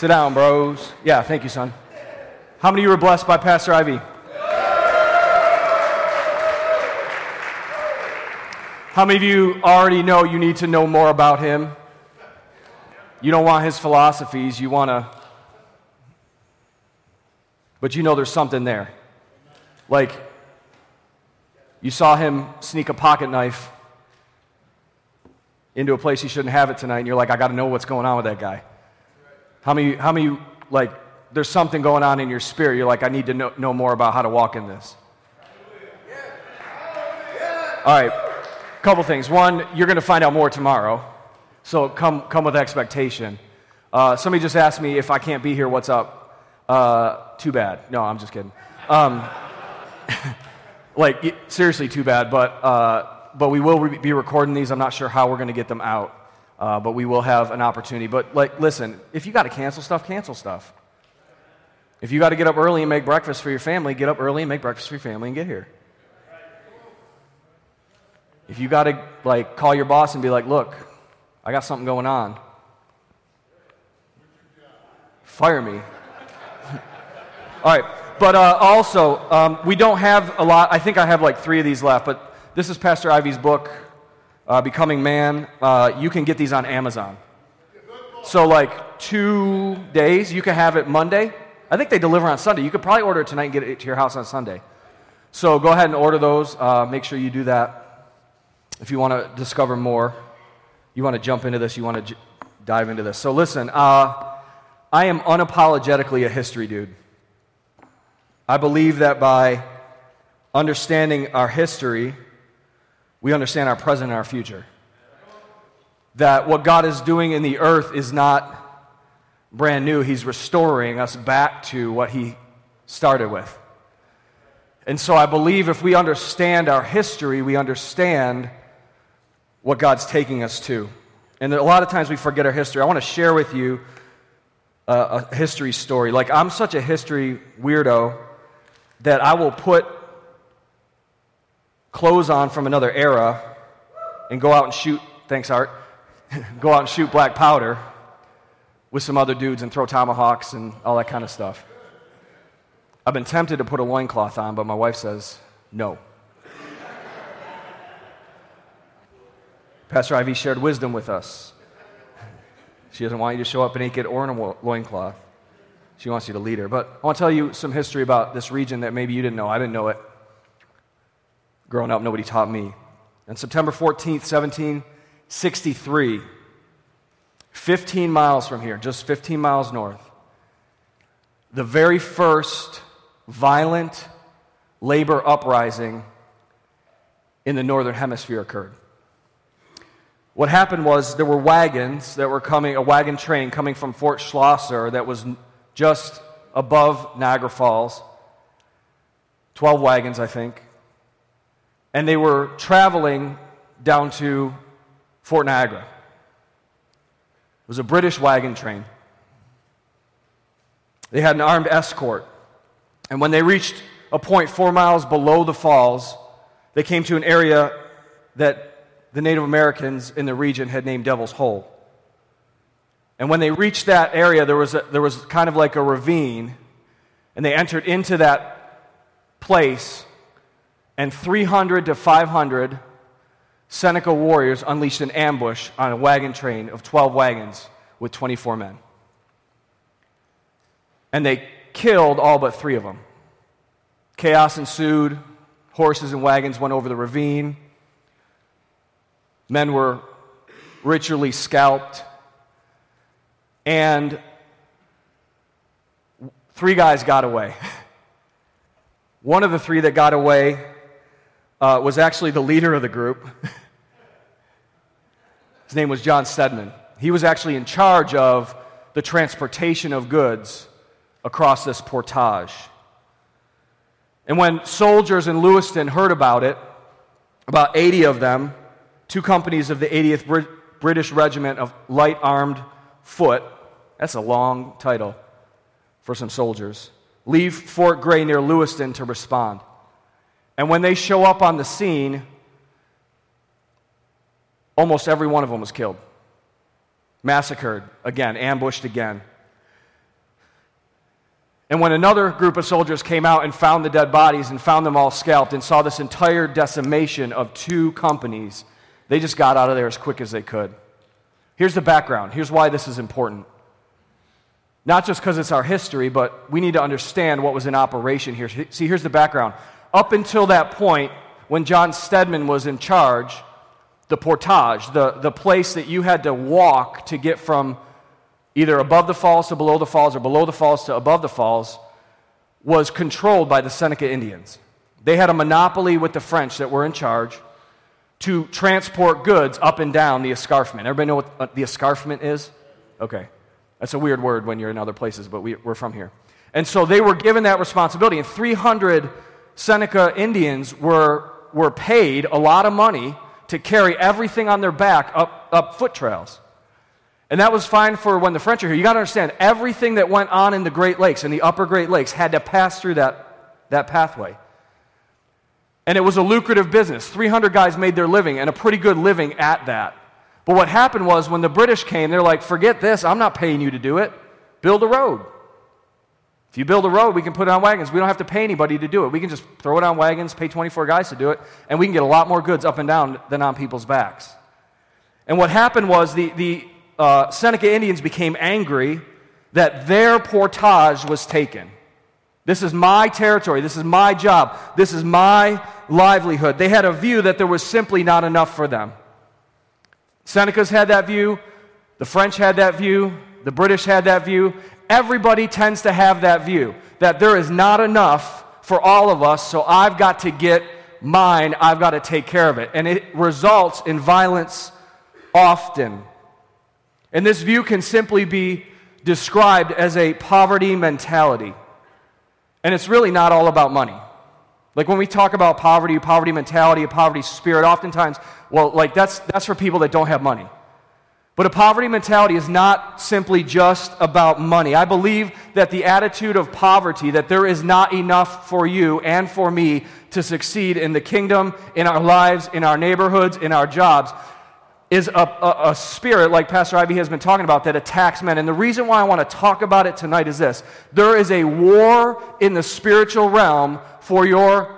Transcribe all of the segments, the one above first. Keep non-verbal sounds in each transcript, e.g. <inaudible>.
Sit down, bros. Yeah, thank you, son. How many of you were blessed by Pastor Ivy? How many of you already know you need to know more about him? You don't want his philosophies, you want to. But you know there's something there. Like, you saw him sneak a pocket knife into a place he shouldn't have it tonight, and you're like, I got to know what's going on with that guy. How many, how many, like, there's something going on in your spirit, you're like, I need to know, know more about how to walk in this. All right, couple things. One, you're going to find out more tomorrow, so come, come with expectation. Uh, somebody just asked me if I can't be here, what's up? Uh, too bad. No, I'm just kidding. Um, <laughs> like, seriously, too bad, but, uh, but we will re- be recording these. I'm not sure how we're going to get them out, uh, but we will have an opportunity. But, like, listen, if you got to cancel stuff, cancel stuff. If you got to get up early and make breakfast for your family, get up early and make breakfast for your family and get here. If you got to like call your boss and be like, "Look, I got something going on." Fire me. <laughs> All right. But uh, also, um, we don't have a lot. I think I have like three of these left, but this is Pastor Ivy's book, uh, Becoming Man. Uh, you can get these on Amazon. So, like two days, you can have it Monday. I think they deliver on Sunday. You could probably order it tonight and get it to your house on Sunday. So, go ahead and order those. Uh, make sure you do that if you want to discover more, you want to jump into this, you want to j- dive into this. So, listen, uh, I am unapologetically a history dude. I believe that by understanding our history, we understand our present and our future. That what God is doing in the earth is not brand new, He's restoring us back to what He started with. And so I believe if we understand our history, we understand what God's taking us to. And a lot of times we forget our history. I want to share with you a, a history story. Like, I'm such a history weirdo that I will put clothes on from another era and go out and shoot, thanks, Art, <laughs> go out and shoot black powder with some other dudes and throw tomahawks and all that kind of stuff. I've been tempted to put a loincloth on, but my wife says no. Pastor Ivy shared wisdom with us. She doesn't want you to show up naked or in a loincloth. She wants you to lead her. But I want to tell you some history about this region that maybe you didn't know. I didn't know it. Growing up, nobody taught me. On September 14th, 1763, 15 miles from here, just 15 miles north, the very first violent labor uprising in the northern hemisphere occurred. What happened was there were wagons that were coming, a wagon train coming from Fort Schlosser that was just above Niagara Falls. 12 wagons, I think. And they were traveling down to Fort Niagara. It was a British wagon train. They had an armed escort. And when they reached a point four miles below the falls, they came to an area that the Native Americans in the region had named Devil's Hole. And when they reached that area, there was, a, there was kind of like a ravine, and they entered into that place, and 300 to 500 Seneca warriors unleashed an ambush on a wagon train of 12 wagons with 24 men. And they killed all but three of them. Chaos ensued. Horses and wagons went over the ravine. Men were ritually scalped. And three guys got away. <laughs> One of the three that got away uh, was actually the leader of the group. <laughs> His name was John Stedman. He was actually in charge of the transportation of goods across this portage. And when soldiers in Lewiston heard about it, about 80 of them two companies of the 80th Brit- British Regiment of Light Armed Foot. That's a long title for some soldiers. Leave Fort Gray near Lewiston to respond. And when they show up on the scene, almost every one of them was killed. Massacred again, ambushed again. And when another group of soldiers came out and found the dead bodies and found them all scalped and saw this entire decimation of two companies, they just got out of there as quick as they could. Here's the background. Here's why this is important. Not just because it's our history, but we need to understand what was in operation here. See, here's the background. Up until that point, when John Stedman was in charge, the portage, the, the place that you had to walk to get from either above the falls to below the falls or below the falls to above the falls, was controlled by the Seneca Indians. They had a monopoly with the French that were in charge to transport goods up and down the escarpment. Everybody know what uh, the escarpment is? Okay. That's a weird word when you're in other places, but we, we're from here. And so they were given that responsibility, and 300 Seneca Indians were, were paid a lot of money to carry everything on their back up, up foot trails. And that was fine for when the French are here. You got to understand, everything that went on in the Great Lakes, in the upper Great Lakes, had to pass through that, that pathway. And it was a lucrative business. 300 guys made their living, and a pretty good living at that. But what happened was when the British came, they're like, forget this, I'm not paying you to do it. Build a road. If you build a road, we can put it on wagons. We don't have to pay anybody to do it. We can just throw it on wagons, pay 24 guys to do it, and we can get a lot more goods up and down than on people's backs. And what happened was the, the uh, Seneca Indians became angry that their portage was taken. This is my territory. This is my job. This is my livelihood. They had a view that there was simply not enough for them. Senecas had that view. The French had that view. The British had that view. Everybody tends to have that view that there is not enough for all of us, so I've got to get mine. I've got to take care of it. And it results in violence often. And this view can simply be described as a poverty mentality. And it's really not all about money. Like when we talk about poverty, poverty mentality, a poverty spirit, oftentimes, well, like that's, that's for people that don't have money. But a poverty mentality is not simply just about money. I believe that the attitude of poverty, that there is not enough for you and for me to succeed in the kingdom, in our lives, in our neighborhoods, in our jobs, is a, a, a, spirit, like Pastor Ivy has been talking about, that attacks men. And the reason why I want to talk about it tonight is this there is a war in the spiritual realm for your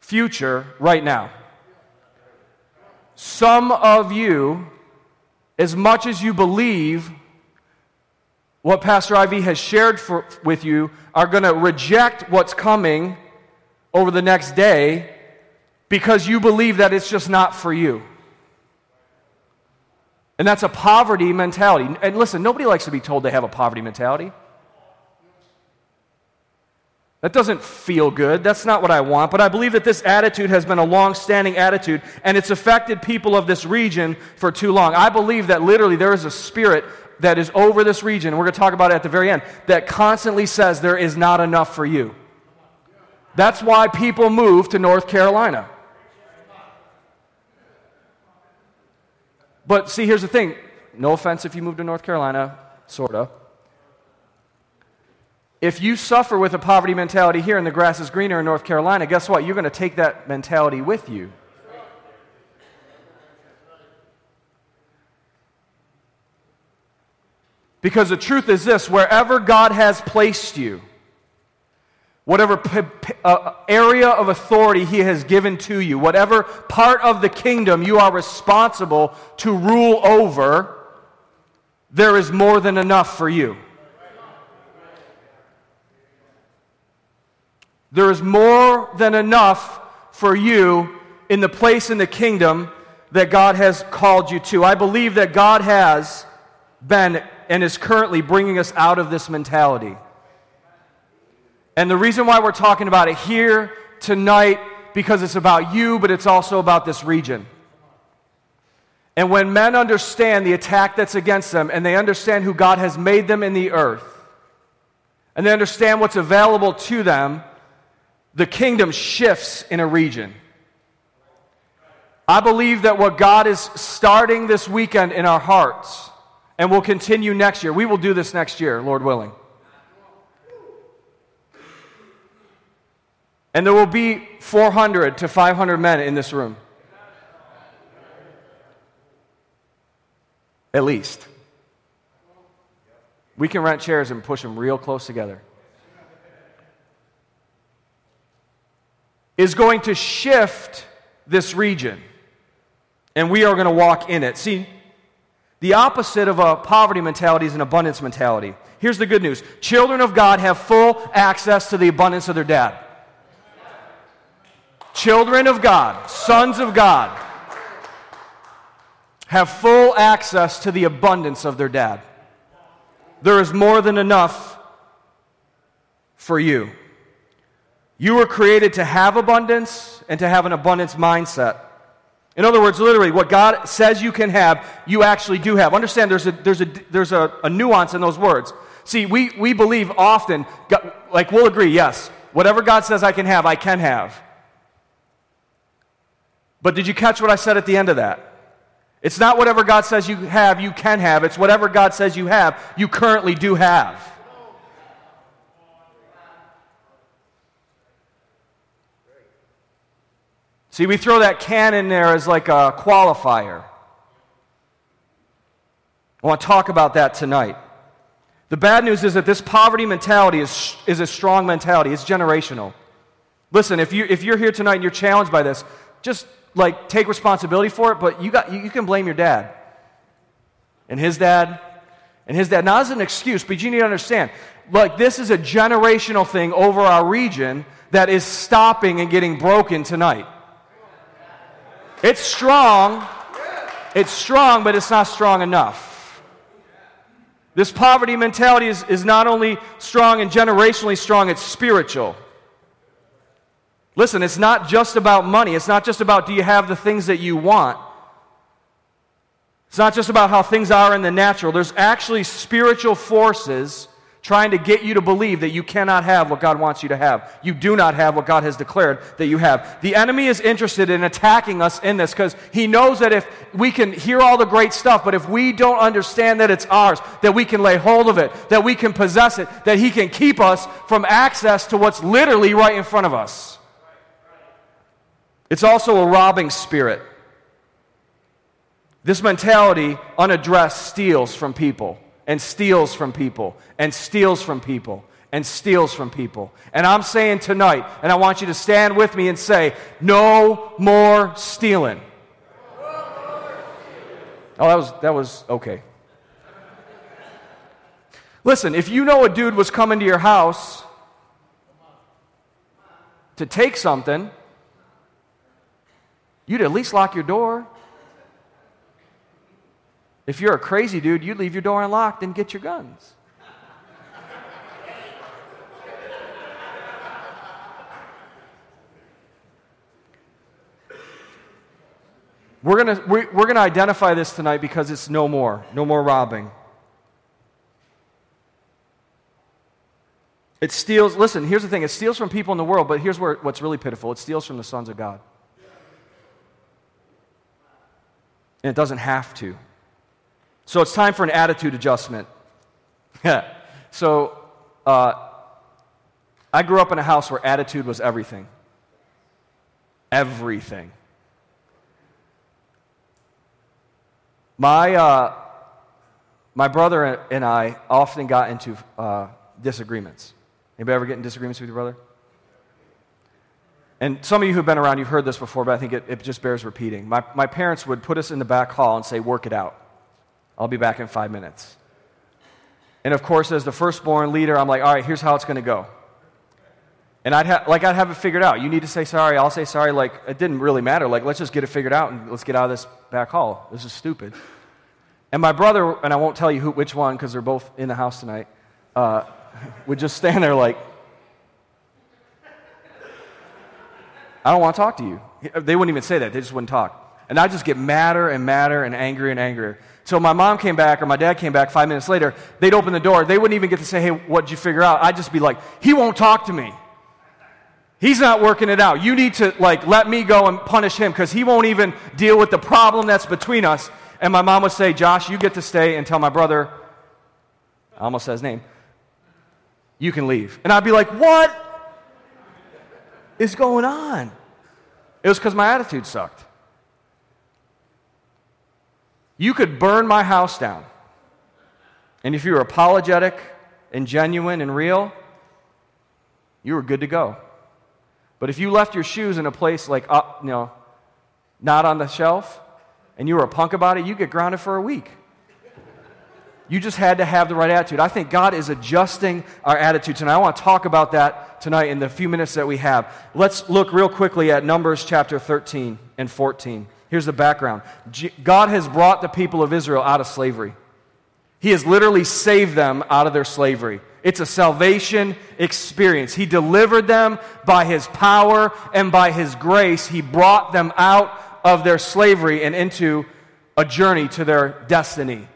future right now. Some of you, as much as you believe what Pastor Ivy has shared for, with you, are going to reject what's coming over the next day because you believe that it's just not for you. And that's a poverty mentality. And listen, nobody likes to be told they have a poverty mentality. That doesn't feel good. That's not what I want. But I believe that this attitude has been a long standing attitude, and it's affected people of this region for too long. I believe that literally there is a spirit that is over this region, and we're going to talk about it at the very end, that constantly says there is not enough for you. That's why people move to North Carolina. But see, here's the thing no offense if you move to North Carolina, sort of. If you suffer with a poverty mentality here and the grass is greener in North Carolina, guess what? You're going to take that mentality with you. Because the truth is this wherever God has placed you, whatever p- p- uh, area of authority He has given to you, whatever part of the kingdom you are responsible to rule over, there is more than enough for you. There is more than enough for you in the place in the kingdom that God has called you to. I believe that God has been and is currently bringing us out of this mentality. And the reason why we're talking about it here tonight, because it's about you, but it's also about this region. And when men understand the attack that's against them, and they understand who God has made them in the earth, and they understand what's available to them, the kingdom shifts in a region. I believe that what God is starting this weekend in our hearts and will continue next year, we will do this next year, Lord willing. And there will be 400 to 500 men in this room. At least. We can rent chairs and push them real close together. Is going to shift this region. And we are going to walk in it. See, the opposite of a poverty mentality is an abundance mentality. Here's the good news children of God have full access to the abundance of their dad. Children of God, sons of God, have full access to the abundance of their dad. There is more than enough for you. You were created to have abundance and to have an abundance mindset. In other words, literally, what God says you can have, you actually do have. Understand there's a, there's a, there's a, a nuance in those words. See, we, we believe often, like we'll agree, yes, whatever God says I can have, I can have. But did you catch what I said at the end of that? It's not whatever God says you have, you can have. It's whatever God says you have, you currently do have. See, we throw that can in there as like a qualifier. I want to talk about that tonight. The bad news is that this poverty mentality is, is a strong mentality, it's generational. Listen, if, you, if you're here tonight and you're challenged by this, just like take responsibility for it, but you, got, you, you can blame your dad and his dad and his dad. Not as an excuse, but you need to understand like this is a generational thing over our region that is stopping and getting broken tonight. It's strong. It's strong, but it's not strong enough. This poverty mentality is, is not only strong and generationally strong, it's spiritual. Listen, it's not just about money. It's not just about do you have the things that you want. It's not just about how things are in the natural. There's actually spiritual forces trying to get you to believe that you cannot have what God wants you to have. You do not have what God has declared that you have. The enemy is interested in attacking us in this because he knows that if we can hear all the great stuff, but if we don't understand that it's ours, that we can lay hold of it, that we can possess it, that he can keep us from access to what's literally right in front of us. It's also a robbing spirit. This mentality, unaddressed, steals from people and steals from people and steals from people and steals from people. And I'm saying tonight, and I want you to stand with me and say, no more stealing. Oh, that was, that was okay. Listen, if you know a dude was coming to your house to take something, you'd at least lock your door. If you're a crazy dude, you'd leave your door unlocked and get your guns. We're going we're, we're gonna identify this tonight because it's no more. No more robbing. It steals, listen, here's the thing it steals from people in the world, but here's where, what's really pitiful it steals from the sons of God. And it doesn't have to. So it's time for an attitude adjustment. <laughs> so uh, I grew up in a house where attitude was everything. Everything. My, uh, my brother and I often got into uh, disagreements. Anybody ever get in disagreements with your brother? And some of you who've been around, you've heard this before, but I think it, it just bears repeating. My, my parents would put us in the back hall and say, Work it out. I'll be back in five minutes. And of course, as the firstborn leader, I'm like, all right, here's how it's going to go. And I'd ha- like I'd have it figured out. You need to say sorry. I'll say sorry. Like it didn't really matter. Like let's just get it figured out and let's get out of this back hall. This is stupid. And my brother and I won't tell you who, which one because they're both in the house tonight. Uh, <laughs> would just stand there like, I don't want to talk to you. They wouldn't even say that. They just wouldn't talk. And I just get madder and madder and angrier and angrier. So my mom came back or my dad came back five minutes later. They'd open the door. They wouldn't even get to say, hey, what'd you figure out? I'd just be like, he won't talk to me. He's not working it out. You need to like let me go and punish him because he won't even deal with the problem that's between us. And my mom would say, Josh, you get to stay and tell my brother, I almost said his name, you can leave. And I'd be like, what is going on? It was because my attitude sucked. You could burn my house down. And if you were apologetic and genuine and real, you were good to go. But if you left your shoes in a place like up, you know, not on the shelf, and you were a punk about it, you get grounded for a week. You just had to have the right attitude. I think God is adjusting our attitudes, and I want to talk about that tonight in the few minutes that we have. Let's look real quickly at Numbers chapter 13 and 14. Here's the background God has brought the people of Israel out of slavery, He has literally saved them out of their slavery. It's a salvation experience. He delivered them by His power and by His grace. He brought them out of their slavery and into a journey to their destiny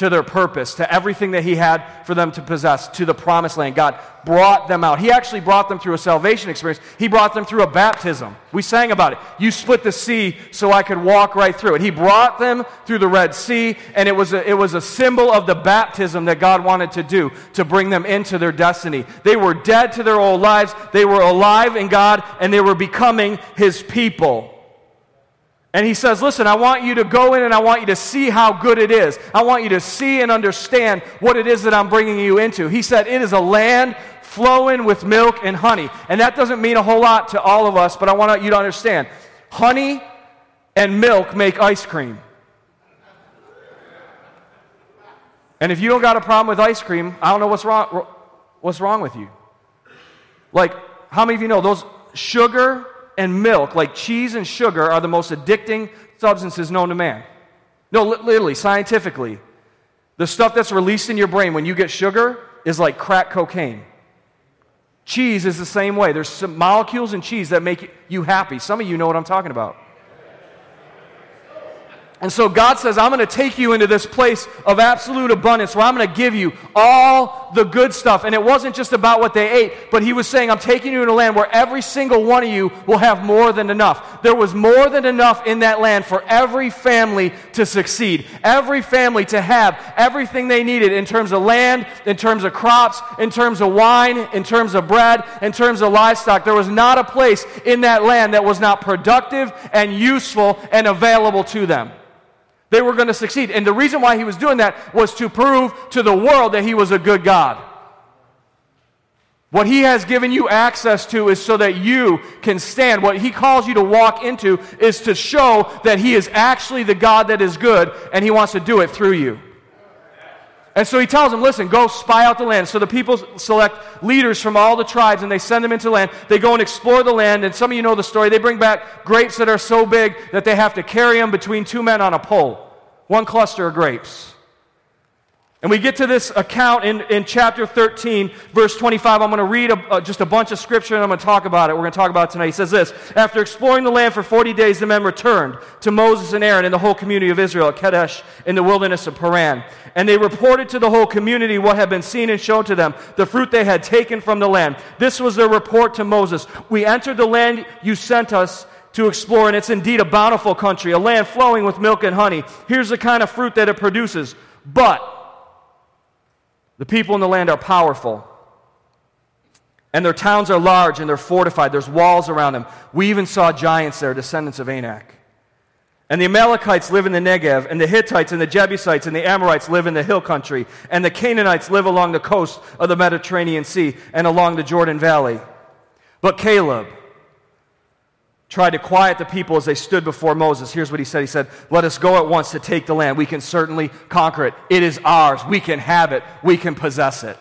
to their purpose, to everything that He had for them to possess, to the promised land. God brought them out. He actually brought them through a salvation experience. He brought them through a baptism. We sang about it. You split the sea so I could walk right through it. He brought them through the Red Sea, and it was a, it was a symbol of the baptism that God wanted to do to bring them into their destiny. They were dead to their old lives, they were alive in God, and they were becoming His people. And he says, Listen, I want you to go in and I want you to see how good it is. I want you to see and understand what it is that I'm bringing you into. He said, It is a land flowing with milk and honey. And that doesn't mean a whole lot to all of us, but I want you to understand honey and milk make ice cream. And if you don't got a problem with ice cream, I don't know what's wrong, what's wrong with you. Like, how many of you know those sugar and milk, like cheese and sugar, are the most addicting substances known to man. No, literally, scientifically. The stuff that's released in your brain when you get sugar is like crack cocaine. Cheese is the same way. There's some molecules in cheese that make you happy. Some of you know what I'm talking about. And so God says, I'm going to take you into this place of absolute abundance where I'm going to give you all the good stuff. And it wasn't just about what they ate, but He was saying, I'm taking you in a land where every single one of you will have more than enough. There was more than enough in that land for every family to succeed, every family to have everything they needed in terms of land, in terms of crops, in terms of wine, in terms of bread, in terms of livestock. There was not a place in that land that was not productive and useful and available to them. They were going to succeed. And the reason why he was doing that was to prove to the world that he was a good God. What he has given you access to is so that you can stand. What he calls you to walk into is to show that he is actually the God that is good, and he wants to do it through you. And so he tells them, listen, go spy out the land. So the people select leaders from all the tribes and they send them into land. They go and explore the land. And some of you know the story. They bring back grapes that are so big that they have to carry them between two men on a pole. One cluster of grapes. And we get to this account in, in chapter 13, verse 25. I'm going to read a, just a bunch of scripture and I'm going to talk about it. We're going to talk about it tonight. He says this After exploring the land for 40 days, the men returned to Moses and Aaron and the whole community of Israel at Kadesh in the wilderness of Paran. And they reported to the whole community what had been seen and shown to them, the fruit they had taken from the land. This was their report to Moses. We entered the land you sent us to explore, and it's indeed a bountiful country, a land flowing with milk and honey. Here's the kind of fruit that it produces. But, the people in the land are powerful. And their towns are large and they're fortified. There's walls around them. We even saw giants there, descendants of Anak. And the Amalekites live in the Negev, and the Hittites and the Jebusites and the Amorites live in the hill country, and the Canaanites live along the coast of the Mediterranean Sea and along the Jordan Valley. But Caleb, tried to quiet the people as they stood before Moses. Here's what he said He said, Let us go at once to take the land. We can certainly conquer it. It is ours. We can have it. We can possess it.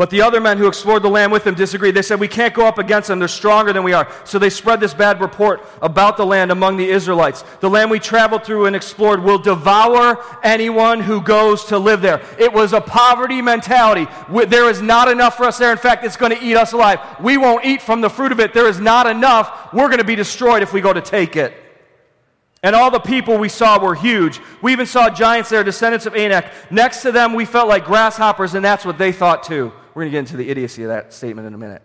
But the other men who explored the land with him disagreed. They said, We can't go up against them. They're stronger than we are. So they spread this bad report about the land among the Israelites. The land we traveled through and explored will devour anyone who goes to live there. It was a poverty mentality. There is not enough for us there. In fact, it's going to eat us alive. We won't eat from the fruit of it. There is not enough. We're going to be destroyed if we go to take it. And all the people we saw were huge. We even saw giants there, descendants of Anak. Next to them, we felt like grasshoppers, and that's what they thought too. We're going to get into the idiocy of that statement in a minute.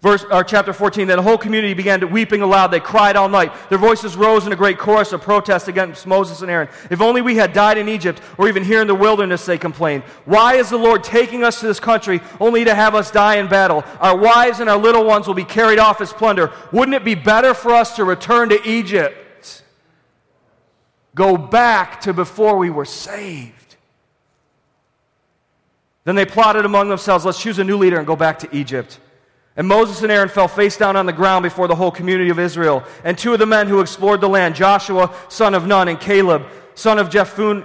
Verse, or chapter 14, then the whole community began to weeping aloud. They cried all night. Their voices rose in a great chorus of protest against Moses and Aaron. If only we had died in Egypt or even here in the wilderness, they complained. Why is the Lord taking us to this country only to have us die in battle? Our wives and our little ones will be carried off as plunder. Wouldn't it be better for us to return to Egypt? go back to before we were saved. Then they plotted among themselves, let's choose a new leader and go back to Egypt. And Moses and Aaron fell face down on the ground before the whole community of Israel. And two of the men who explored the land, Joshua, son of Nun, and Caleb, son of Jephunneh,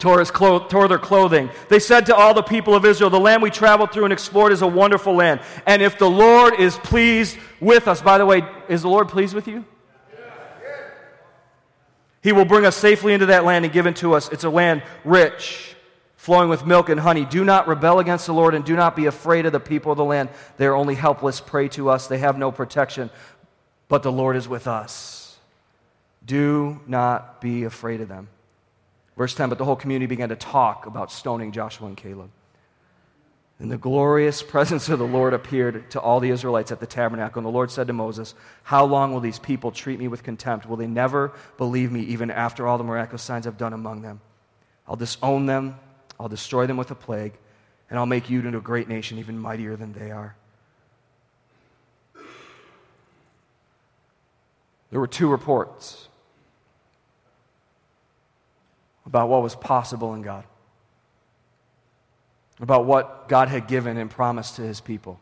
tore, his clo- tore their clothing. They said to all the people of Israel, The land we traveled through and explored is a wonderful land. And if the Lord is pleased with us, by the way, is the Lord pleased with you? He will bring us safely into that land and give it to us. It's a land rich flowing with milk and honey. Do not rebel against the Lord and do not be afraid of the people of the land. They are only helpless prey to us, they have no protection, but the Lord is with us. Do not be afraid of them. Verse 10 But the whole community began to talk about stoning Joshua and Caleb. And the glorious <laughs> presence of the Lord appeared to all the Israelites at the tabernacle. And the Lord said to Moses, How long will these people treat me with contempt? Will they never believe me, even after all the miraculous signs I've done among them? I'll disown them I'll destroy them with a plague, and I'll make you into a great nation, even mightier than they are. There were two reports about what was possible in God, about what God had given and promised to his people,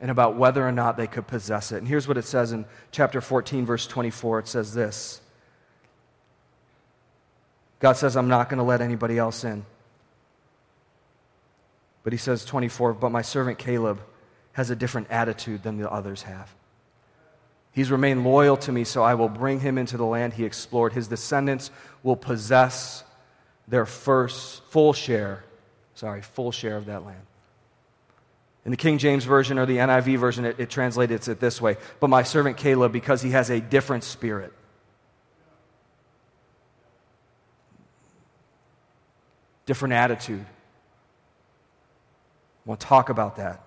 and about whether or not they could possess it. And here's what it says in chapter 14, verse 24 it says this God says, I'm not going to let anybody else in. But he says, 24, but my servant Caleb has a different attitude than the others have. He's remained loyal to me, so I will bring him into the land he explored. His descendants will possess their first full share, sorry, full share of that land. In the King James Version or the NIV version, it, it translates it this way But my servant Caleb, because he has a different spirit. Different attitude We'll talk about that.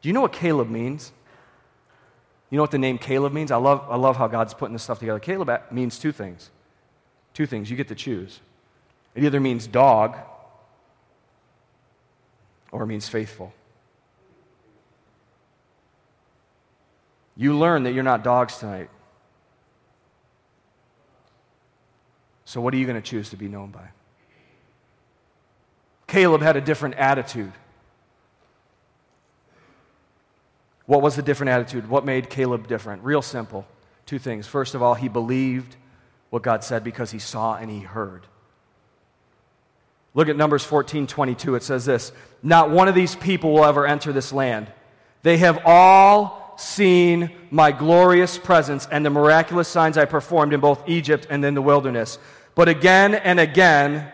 Do you know what Caleb means? You know what the name Caleb means? I love, I love how God's putting this stuff together. Caleb means two things. Two things. You get to choose. It either means dog or it means faithful. You learn that you're not dogs tonight. So, what are you going to choose to be known by? Caleb had a different attitude. What was the different attitude? What made Caleb different? Real simple. Two things. First of all, he believed what God said because he saw and he heard. Look at Numbers 14 22. It says this Not one of these people will ever enter this land. They have all seen my glorious presence and the miraculous signs I performed in both Egypt and in the wilderness. But again and again,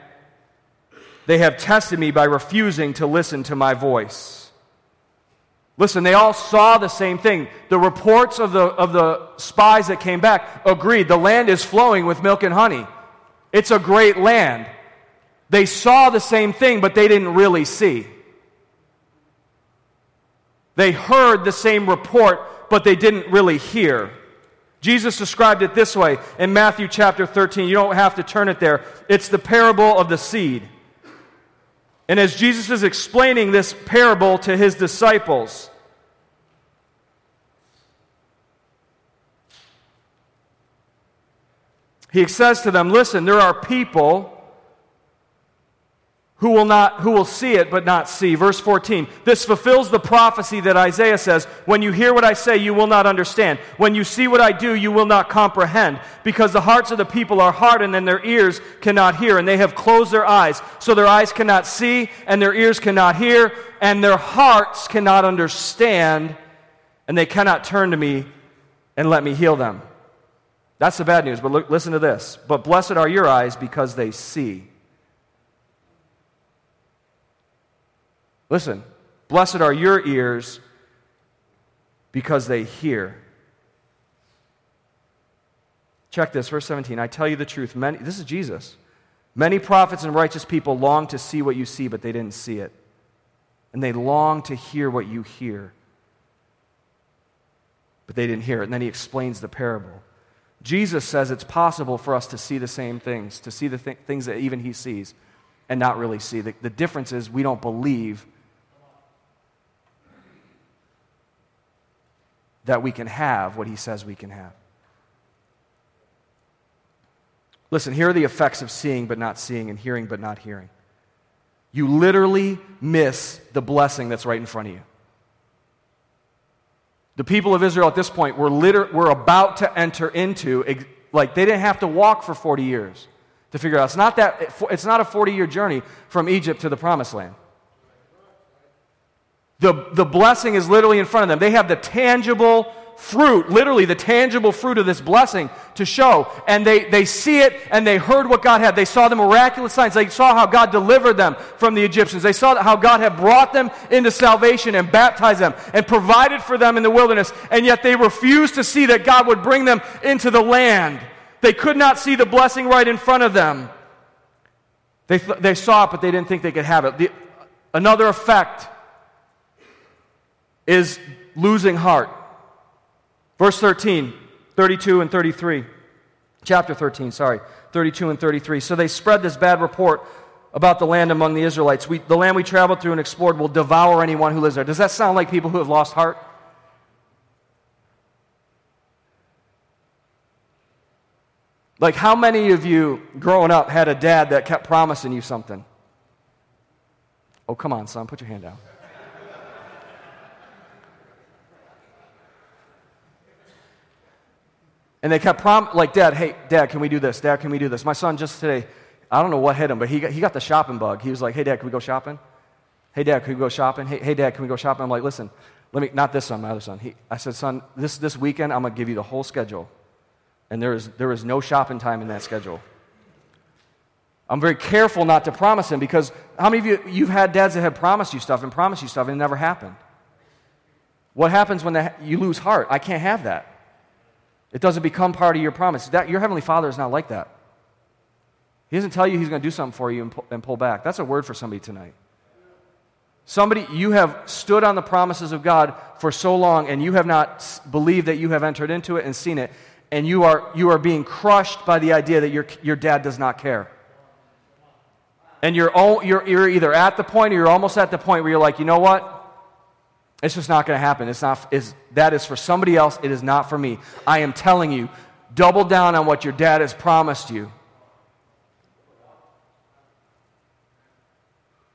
they have tested me by refusing to listen to my voice. Listen, they all saw the same thing. The reports of the, of the spies that came back agreed the land is flowing with milk and honey. It's a great land. They saw the same thing, but they didn't really see. They heard the same report, but they didn't really hear. Jesus described it this way in Matthew chapter 13. You don't have to turn it there. It's the parable of the seed. And as Jesus is explaining this parable to his disciples, he says to them, Listen, there are people who will not who will see it but not see. Verse 14 this fulfills the prophecy that isaiah says when you hear what i say you will not understand. When you see what i do you will not comprehend. Because the hearts of the people are hardened and their ears cannot hear and they have closed their eyes. So their eyes cannot see and their ears cannot hear and their hearts cannot understand and they cannot turn to me and let me heal them. That's the bad news but look, listen to this. But blessed are your eyes because they see Listen, blessed are your ears because they hear. Check this, verse 17. I tell you the truth. Many, this is Jesus. Many prophets and righteous people long to see what you see, but they didn't see it. And they long to hear what you hear, but they didn't hear it. And then he explains the parable. Jesus says it's possible for us to see the same things, to see the th- things that even he sees, and not really see. The, the difference is we don't believe that we can have what he says we can have. Listen, here are the effects of seeing but not seeing and hearing but not hearing. You literally miss the blessing that's right in front of you. The people of Israel at this point were, liter- were about to enter into, like, they didn't have to walk for 40 years to figure out. It's not, that, it's not a 40 year journey from Egypt to the promised land. The, the blessing is literally in front of them. They have the tangible fruit, literally the tangible fruit of this blessing to show. And they, they see it and they heard what God had. They saw the miraculous signs. They saw how God delivered them from the Egyptians. They saw how God had brought them into salvation and baptized them and provided for them in the wilderness. And yet they refused to see that God would bring them into the land. They could not see the blessing right in front of them. They, th- they saw it, but they didn't think they could have it. The, another effect is losing heart. Verse 13, 32 and 33. Chapter 13, sorry, 32 and 33. So they spread this bad report about the land among the Israelites. We, the land we traveled through and explored will devour anyone who lives there. Does that sound like people who have lost heart? Like, how many of you growing up had a dad that kept promising you something? Oh, come on, son, put your hand down. And they kept prom like, Dad, hey, Dad, can we do this? Dad, can we do this? My son just today, I don't know what hit him, but he got, he got the shopping bug. He was like, Hey, Dad, can we go shopping? Hey, Dad, can we go shopping? Hey, hey Dad, can we go shopping? I'm like, listen, let me, not this son, my other son. He, I said, son, this, this weekend, I'm going to give you the whole schedule. And there is, there is no shopping time in that schedule. I'm very careful not to promise him because how many of you, you've had dads that have promised you stuff and promised you stuff and it never happened? What happens when you lose heart? I can't have that. It doesn't become part of your promise. That, your Heavenly Father is not like that. He doesn't tell you He's going to do something for you and pull, and pull back. That's a word for somebody tonight. Somebody, you have stood on the promises of God for so long and you have not believed that you have entered into it and seen it, and you are, you are being crushed by the idea that your, your dad does not care. And you're, you're, you're either at the point or you're almost at the point where you're like, you know what? It's just not going to happen. It's not, is, that is for somebody else. It is not for me. I am telling you, double down on what your dad has promised you.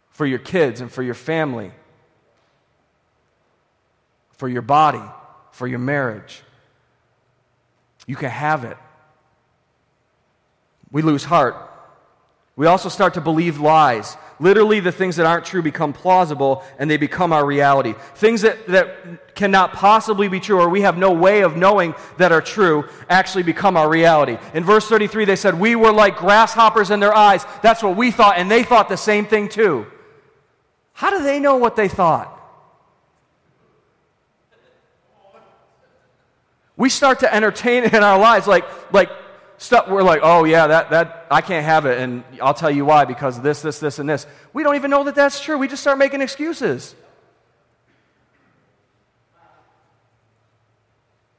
For your kids and for your family, for your body, for your marriage. You can have it. We lose heart. We also start to believe lies. Literally, the things that aren't true become plausible and they become our reality. Things that, that cannot possibly be true or we have no way of knowing that are true actually become our reality. In verse 33, they said, We were like grasshoppers in their eyes. That's what we thought, and they thought the same thing too. How do they know what they thought? We start to entertain in our lives like, like stuff we're like, oh yeah, that, that I can't have it, and I'll tell you why, because this, this, this, and this. We don't even know that that's true. We just start making excuses.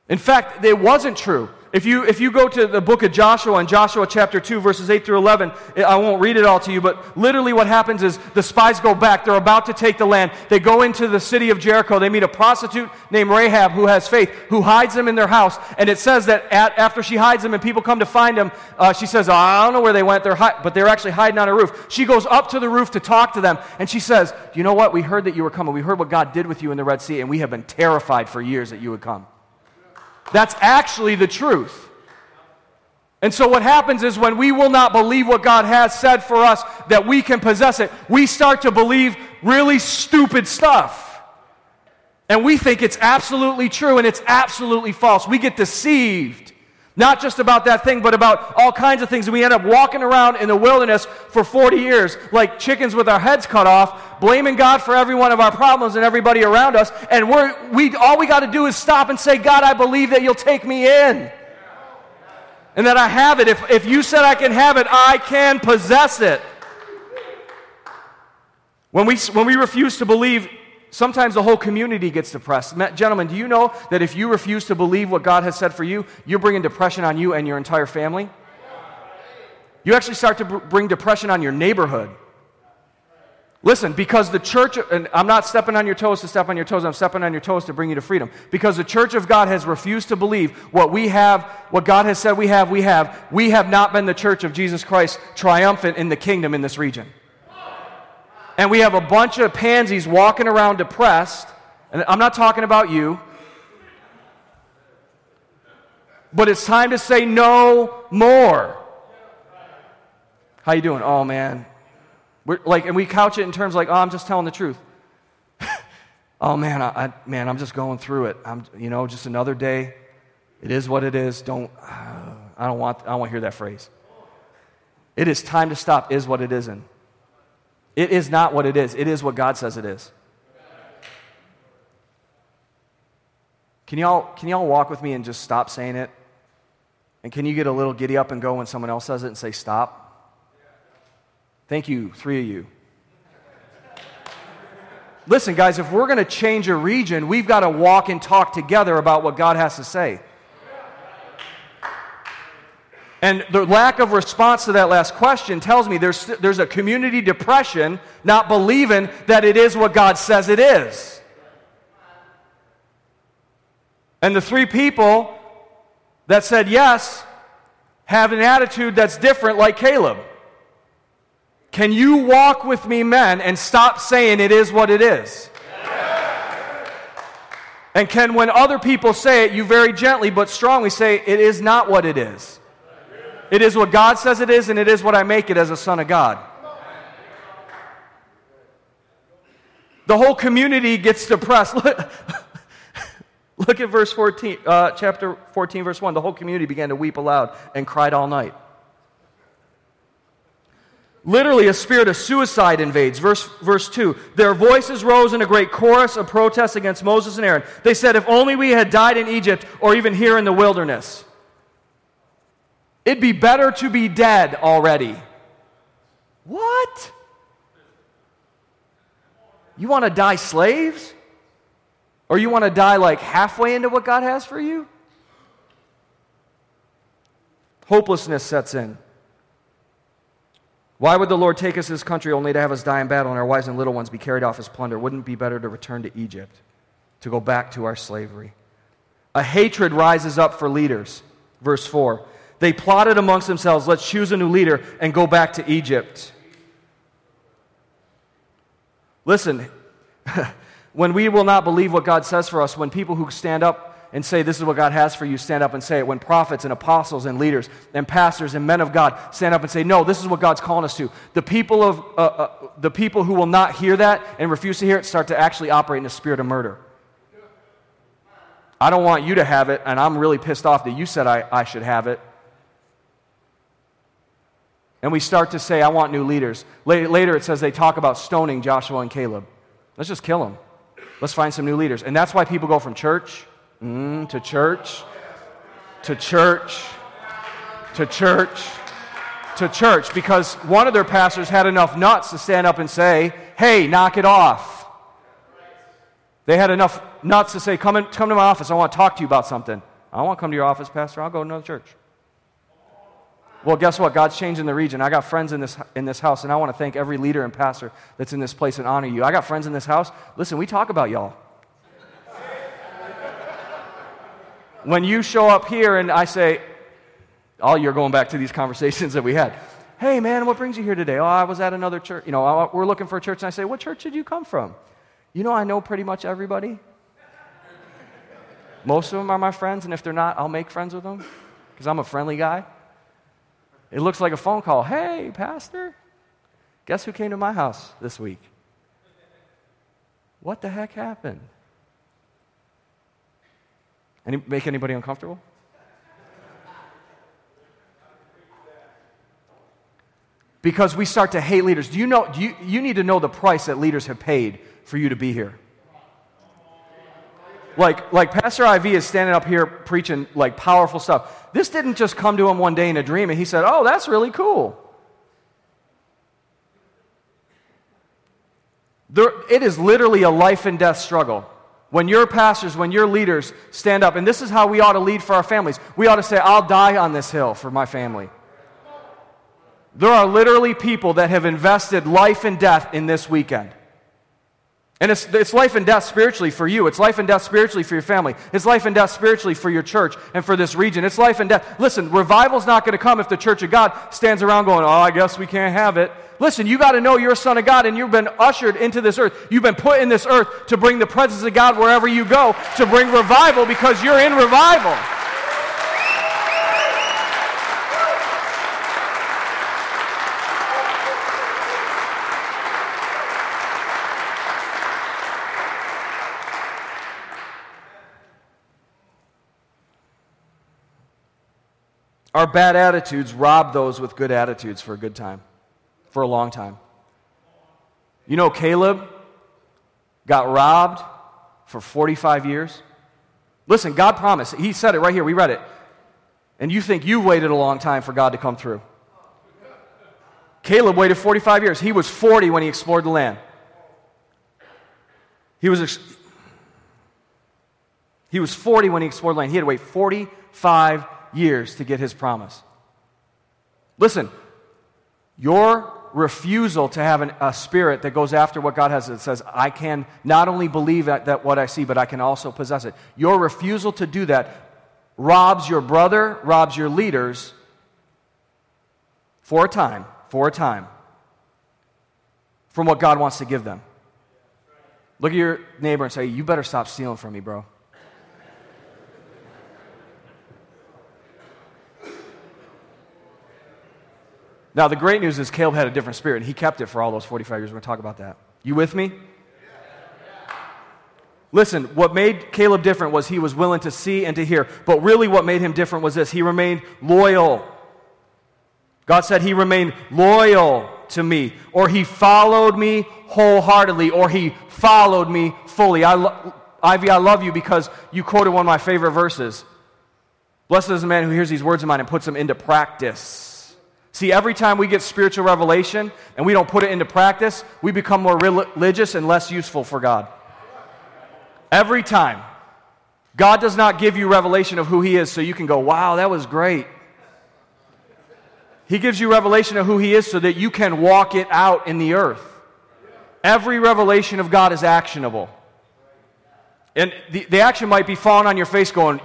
In fact, it wasn't true. If you, if you go to the book of Joshua in Joshua chapter 2, verses 8 through 11, I won't read it all to you, but literally what happens is the spies go back. They're about to take the land. They go into the city of Jericho. They meet a prostitute named Rahab who has faith, who hides them in their house. And it says that at, after she hides them and people come to find them, uh, she says, oh, I don't know where they went, they're hi-, but they're actually hiding on a roof. She goes up to the roof to talk to them, and she says, You know what? We heard that you were coming. We heard what God did with you in the Red Sea, and we have been terrified for years that you would come. That's actually the truth. And so, what happens is when we will not believe what God has said for us that we can possess it, we start to believe really stupid stuff. And we think it's absolutely true and it's absolutely false. We get deceived. Not just about that thing, but about all kinds of things. And we end up walking around in the wilderness for 40 years like chickens with our heads cut off, blaming God for every one of our problems and everybody around us. And we're, we, all we got to do is stop and say, God, I believe that you'll take me in and that I have it. If, if you said I can have it, I can possess it. When we, when we refuse to believe, sometimes the whole community gets depressed. Gentlemen, do you know that if you refuse to believe what God has said for you, you're bringing depression on you and your entire family? You actually start to bring depression on your neighborhood. Listen, because the church, and I'm not stepping on your toes to step on your toes, I'm stepping on your toes to bring you to freedom. Because the church of God has refused to believe what we have, what God has said we have, we have. We have not been the church of Jesus Christ triumphant in the kingdom in this region. And we have a bunch of pansies walking around depressed, and I'm not talking about you. But it's time to say no more. How you doing? Oh man, we're, like, and we couch it in terms like, oh, I'm just telling the truth. <laughs> oh man, I, I, man, I'm just going through it. I'm, you know, just another day. It is what it is. Don't, uh, <sighs> I don't want, I don't want to hear that phrase. It is time to stop. Is what it isn't. It is not what it is. It is what God says it is. Can y'all, can y'all walk with me and just stop saying it? And can you get a little giddy up and go when someone else says it and say stop? Thank you, three of you. Listen, guys, if we're going to change a region, we've got to walk and talk together about what God has to say. And the lack of response to that last question tells me there's, there's a community depression, not believing that it is what God says it is. And the three people that said yes have an attitude that's different, like Caleb. Can you walk with me, men, and stop saying it is what it is? And can, when other people say it, you very gently but strongly say, it is not what it is. It is what God says it is, and it is what I make it as a son of God. The whole community gets depressed. <laughs> Look, look at verse 14, uh, chapter 14, verse 1. The whole community began to weep aloud and cried all night. Literally, a spirit of suicide invades. Verse, verse 2 Their voices rose in a great chorus of protest against Moses and Aaron. They said, If only we had died in Egypt or even here in the wilderness. It'd be better to be dead already. What? You want to die slaves? Or you want to die like halfway into what God has for you? Hopelessness sets in. Why would the Lord take us to this country only to have us die in battle and our wives and little ones be carried off as plunder? Wouldn't it be better to return to Egypt, to go back to our slavery? A hatred rises up for leaders. Verse 4. They plotted amongst themselves, let's choose a new leader and go back to Egypt. Listen, <laughs> when we will not believe what God says for us, when people who stand up and say, This is what God has for you, stand up and say it. When prophets and apostles and leaders and pastors and men of God stand up and say, No, this is what God's calling us to. The people, of, uh, uh, the people who will not hear that and refuse to hear it start to actually operate in a spirit of murder. I don't want you to have it, and I'm really pissed off that you said I, I should have it. And we start to say, I want new leaders. Later, it says they talk about stoning Joshua and Caleb. Let's just kill them. Let's find some new leaders. And that's why people go from church Mm, to church, to church, to church, to church, because one of their pastors had enough nuts to stand up and say, hey, knock it off. They had enough nuts to say, come, in, come to my office. I want to talk to you about something. I want to come to your office, Pastor. I'll go to another church. Well, guess what? God's changing the region. I got friends in this, in this house, and I want to thank every leader and pastor that's in this place and honor you. I got friends in this house. Listen, we talk about y'all. when you show up here and I say, oh, you're going back to these conversations that we had. Hey, man, what brings you here today? Oh, I was at another church. You know, we're looking for a church. And I say, what church did you come from? You know, I know pretty much everybody. Most of them are my friends, and if they're not, I'll make friends with them because I'm a friendly guy. It looks like a phone call. Hey, Pastor, guess who came to my house this week? What the heck happened? Any, make anybody uncomfortable? Because we start to hate leaders. Do you know, do you, you need to know the price that leaders have paid for you to be here. Like, like Pastor Ivy is standing up here preaching like powerful stuff. This didn't just come to him one day in a dream and he said, Oh, that's really cool. There, it is literally a life and death struggle. When your pastors, when your leaders stand up, and this is how we ought to lead for our families, we ought to say, I'll die on this hill for my family. There are literally people that have invested life and death in this weekend. And it's, it's life and death spiritually for you. It's life and death spiritually for your family. It's life and death spiritually for your church and for this region. It's life and death. Listen, revival's not going to come if the church of God stands around going, oh, I guess we can't have it. Listen, you got to know you're a son of God and you've been ushered into this earth. You've been put in this earth to bring the presence of God wherever you go, to bring revival because you're in revival. Our bad attitudes rob those with good attitudes for a good time, for a long time. You know, Caleb got robbed for 45 years. Listen, God promised. He said it right here. We read it. And you think you've waited a long time for God to come through. Caleb waited 45 years. He was 40 when he explored the land. He was, ex- he was 40 when he explored land. He had to wait 45 years to get his promise. Listen, your refusal to have an, a spirit that goes after what God has says, I can not only believe that, that what I see, but I can also possess it. Your refusal to do that robs your brother, robs your leaders for a time, for a time, from what God wants to give them. Look at your neighbor and say, You better stop stealing from me, bro. Now, the great news is Caleb had a different spirit, and he kept it for all those 45 years. We're going to talk about that. You with me? Listen, what made Caleb different was he was willing to see and to hear. But really, what made him different was this he remained loyal. God said he remained loyal to me, or he followed me wholeheartedly, or he followed me fully. I lo- Ivy, I love you because you quoted one of my favorite verses. Blessed is the man who hears these words of mine and puts them into practice. See, every time we get spiritual revelation and we don't put it into practice, we become more religious and less useful for God. Every time. God does not give you revelation of who He is so you can go, wow, that was great. He gives you revelation of who He is so that you can walk it out in the earth. Every revelation of God is actionable. And the, the action might be falling on your face going,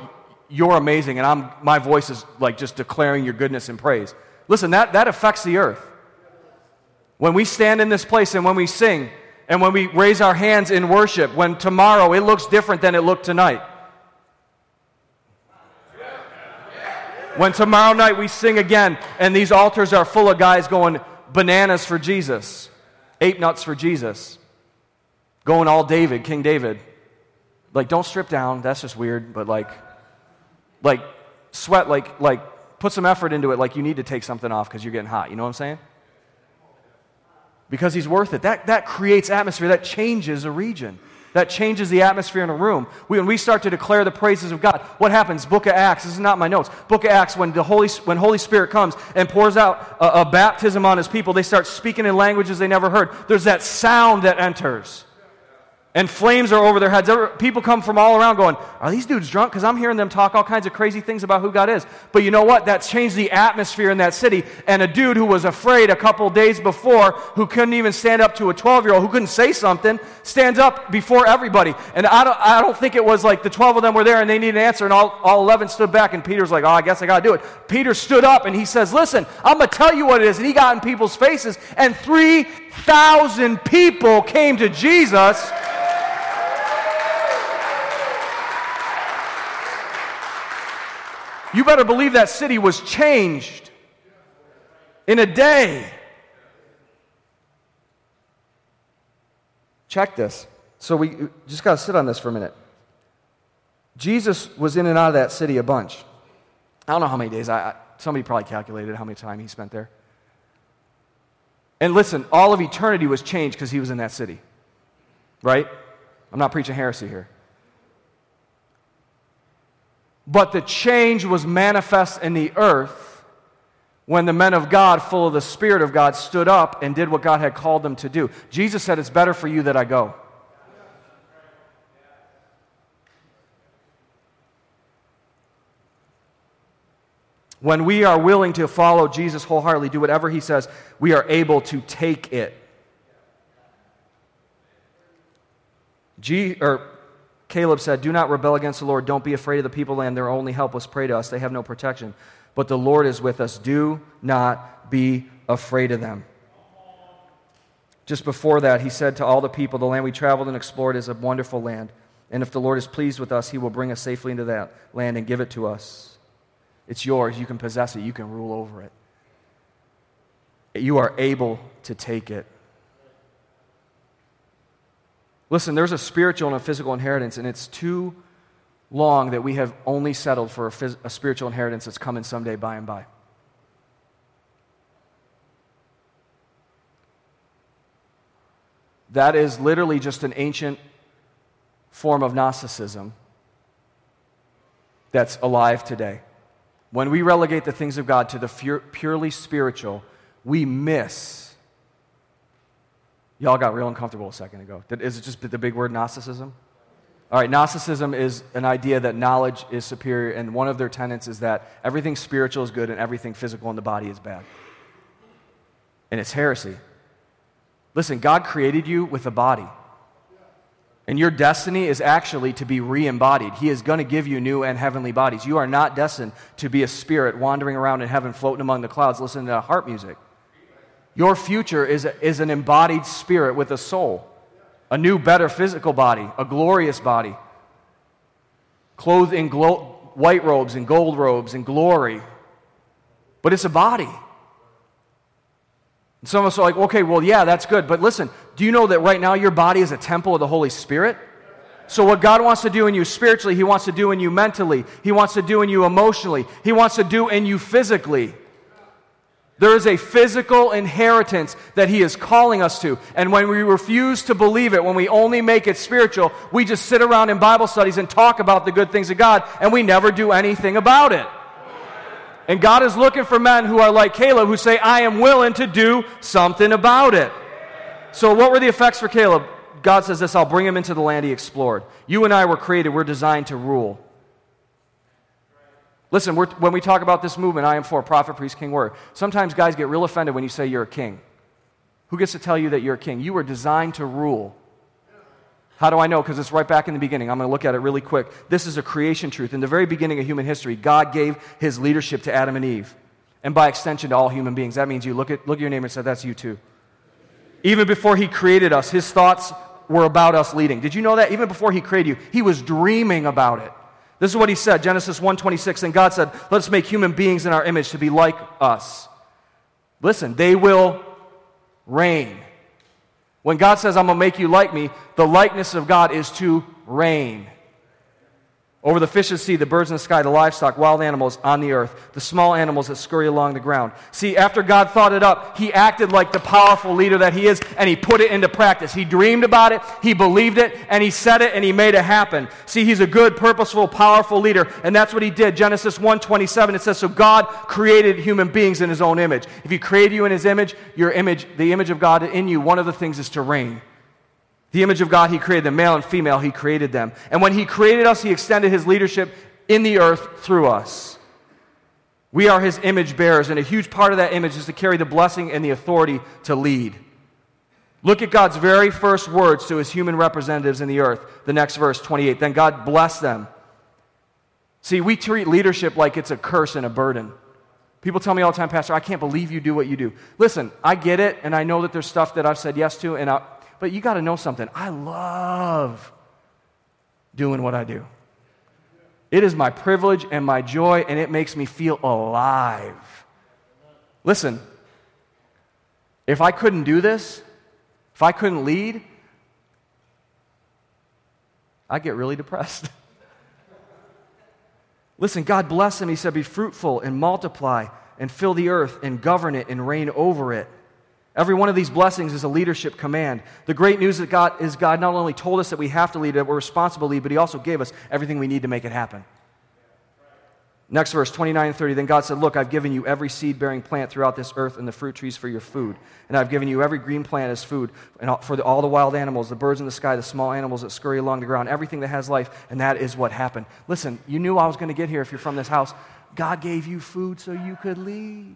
You're amazing, and I'm, my voice is like just declaring your goodness and praise. Listen, that, that affects the earth. When we stand in this place and when we sing and when we raise our hands in worship, when tomorrow it looks different than it looked tonight. When tomorrow night we sing again and these altars are full of guys going bananas for Jesus, ape nuts for Jesus, going all David, King David. Like, don't strip down. That's just weird. But like, like sweat like like put some effort into it like you need to take something off because you're getting hot. You know what I'm saying? Because he's worth it. That, that creates atmosphere, that changes a region. That changes the atmosphere in a room. We, when we start to declare the praises of God, what happens? Book of Acts, this is not my notes. Book of Acts, when the Holy, when Holy Spirit comes and pours out a, a baptism on his people, they start speaking in languages they never heard. There's that sound that enters and flames are over their heads. People come from all around going, Are these dudes drunk? Because I'm hearing them talk all kinds of crazy things about who God is. But you know what? That's changed the atmosphere in that city. And a dude who was afraid a couple days before, who couldn't even stand up to a 12 year old, who couldn't say something, stands up before everybody. And I don't, I don't think it was like the 12 of them were there and they needed an answer, and all, all 11 stood back, and Peter's like, Oh, I guess I got to do it. Peter stood up and he says, Listen, I'm going to tell you what it is. And he got in people's faces, and 3,000 people came to Jesus. You better believe that city was changed in a day. Check this. So we just got to sit on this for a minute. Jesus was in and out of that city a bunch. I don't know how many days. I, I, somebody probably calculated how many time he spent there. And listen, all of eternity was changed because he was in that city. Right? I'm not preaching heresy here. But the change was manifest in the earth when the men of God, full of the Spirit of God, stood up and did what God had called them to do. Jesus said, It's better for you that I go. When we are willing to follow Jesus wholeheartedly, do whatever he says, we are able to take it. G, or Caleb said, Do not rebel against the Lord. Don't be afraid of the people and their only helpless prey to us. They have no protection. But the Lord is with us. Do not be afraid of them. Just before that, he said to all the people, The land we traveled and explored is a wonderful land. And if the Lord is pleased with us, he will bring us safely into that land and give it to us. It's yours. You can possess it, you can rule over it. You are able to take it. Listen, there's a spiritual and a physical inheritance, and it's too long that we have only settled for a, phys- a spiritual inheritance that's coming someday by and by. That is literally just an ancient form of Gnosticism that's alive today. When we relegate the things of God to the purely spiritual, we miss. Y'all got real uncomfortable a second ago. Is it just the big word Gnosticism? All right, Gnosticism is an idea that knowledge is superior, and one of their tenets is that everything spiritual is good and everything physical in the body is bad. And it's heresy. Listen, God created you with a body. And your destiny is actually to be re embodied. He is going to give you new and heavenly bodies. You are not destined to be a spirit wandering around in heaven, floating among the clouds, listening to harp music. Your future is, is an embodied spirit with a soul, a new, better physical body, a glorious body, clothed in glo- white robes and gold robes and glory. But it's a body. Some of us are like, okay, well, yeah, that's good. But listen, do you know that right now your body is a temple of the Holy Spirit? So, what God wants to do in you spiritually, He wants to do in you mentally, He wants to do in you emotionally, He wants to do in you physically. There is a physical inheritance that He is calling us to. And when we refuse to believe it, when we only make it spiritual, we just sit around in Bible studies and talk about the good things of God, and we never do anything about it. And God is looking for men who are like Caleb, who say, I am willing to do something about it. So, what were the effects for Caleb? God says this I'll bring him into the land he explored. You and I were created, we're designed to rule. Listen, when we talk about this movement, I am for prophet, priest, king, word. Sometimes guys get real offended when you say you're a king. Who gets to tell you that you're a king? You were designed to rule. How do I know? Because it's right back in the beginning. I'm going to look at it really quick. This is a creation truth. In the very beginning of human history, God gave his leadership to Adam and Eve, and by extension to all human beings. That means you look at, look at your neighbor and say, That's you too. Even before he created us, his thoughts were about us leading. Did you know that? Even before he created you, he was dreaming about it. This is what he said, Genesis 1:26, and God said, "Let us make human beings in our image to be like us." Listen, they will reign. When God says, I'm going to make you like me, the likeness of God is to reign. Over the fish the sea, the birds in the sky, the livestock, wild animals on the earth, the small animals that scurry along the ground. See, after God thought it up, he acted like the powerful leader that he is, and he put it into practice. He dreamed about it, he believed it, and he said it, and he made it happen. See, he's a good, purposeful, powerful leader, and that's what he did. Genesis 1:27, it says, So God created human beings in his own image. If he created you in his image, your image, the image of God in you, one of the things is to reign. The image of God, He created them. Male and female, He created them. And when He created us, He extended His leadership in the earth through us. We are His image bearers, and a huge part of that image is to carry the blessing and the authority to lead. Look at God's very first words to His human representatives in the earth. The next verse, 28. Then God blessed them. See, we treat leadership like it's a curse and a burden. People tell me all the time, Pastor, I can't believe you do what you do. Listen, I get it, and I know that there's stuff that I've said yes to, and I, but you got to know something. I love doing what I do. It is my privilege and my joy, and it makes me feel alive. Listen, if I couldn't do this, if I couldn't lead, I'd get really depressed. <laughs> Listen, God bless him. He said, Be fruitful and multiply and fill the earth and govern it and reign over it. Every one of these blessings is a leadership command. The great news that God is God not only told us that we have to lead, that we're responsible to lead, but He also gave us everything we need to make it happen. Next verse, 29 and 30. Then God said, Look, I've given you every seed bearing plant throughout this earth and the fruit trees for your food. And I've given you every green plant as food and for the, all the wild animals, the birds in the sky, the small animals that scurry along the ground, everything that has life. And that is what happened. Listen, you knew I was going to get here if you're from this house. God gave you food so you could lead.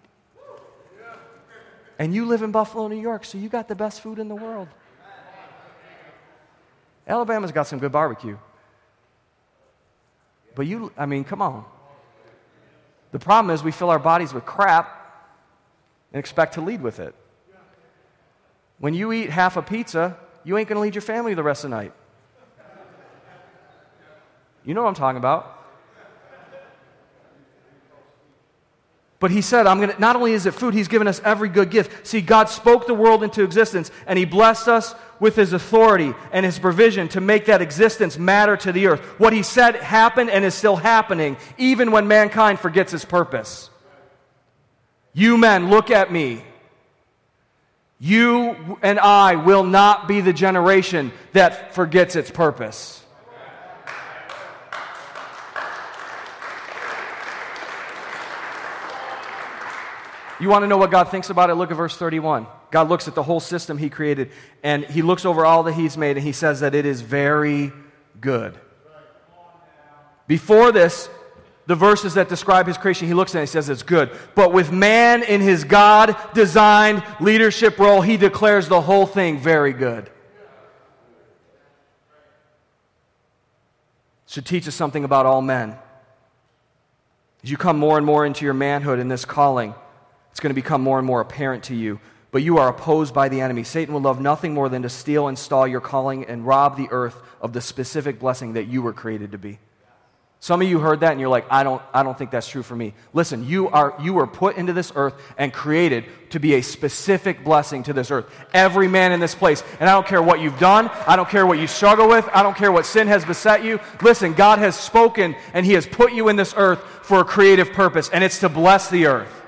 And you live in Buffalo, New York, so you got the best food in the world. Alabama's got some good barbecue. But you, I mean, come on. The problem is we fill our bodies with crap and expect to lead with it. When you eat half a pizza, you ain't going to lead your family the rest of the night. You know what I'm talking about. But he said, I'm gonna, not only is it food, he's given us every good gift. See, God spoke the world into existence, and he blessed us with his authority and his provision to make that existence matter to the earth. What he said happened and is still happening, even when mankind forgets his purpose. You men, look at me. You and I will not be the generation that forgets its purpose. You want to know what God thinks about it? Look at verse 31. God looks at the whole system He created, and He looks over all that He's made, and He says that it is very good. Before this, the verses that describe His creation, He looks at it and He says it's good. But with man in His God designed leadership role, He declares the whole thing very good. Should teach us something about all men. As you come more and more into your manhood in this calling, it's going to become more and more apparent to you. But you are opposed by the enemy. Satan will love nothing more than to steal and stall your calling and rob the earth of the specific blessing that you were created to be. Some of you heard that and you're like, I don't, I don't think that's true for me. Listen, you, are, you were put into this earth and created to be a specific blessing to this earth. Every man in this place. And I don't care what you've done. I don't care what you struggle with. I don't care what sin has beset you. Listen, God has spoken and He has put you in this earth for a creative purpose, and it's to bless the earth.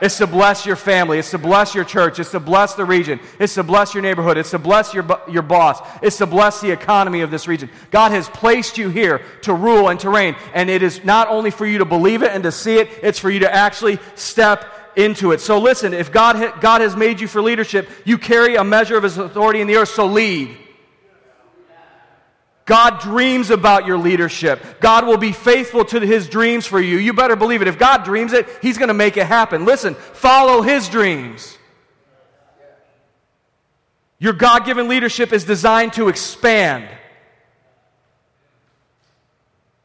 It's to bless your family. It's to bless your church. It's to bless the region. It's to bless your neighborhood. It's to bless your, your boss. It's to bless the economy of this region. God has placed you here to rule and to reign. And it is not only for you to believe it and to see it, it's for you to actually step into it. So listen, if God, God has made you for leadership, you carry a measure of His authority in the earth, so lead. God dreams about your leadership. God will be faithful to his dreams for you. You better believe it. If God dreams it, he's going to make it happen. Listen, follow his dreams. Your God given leadership is designed to expand.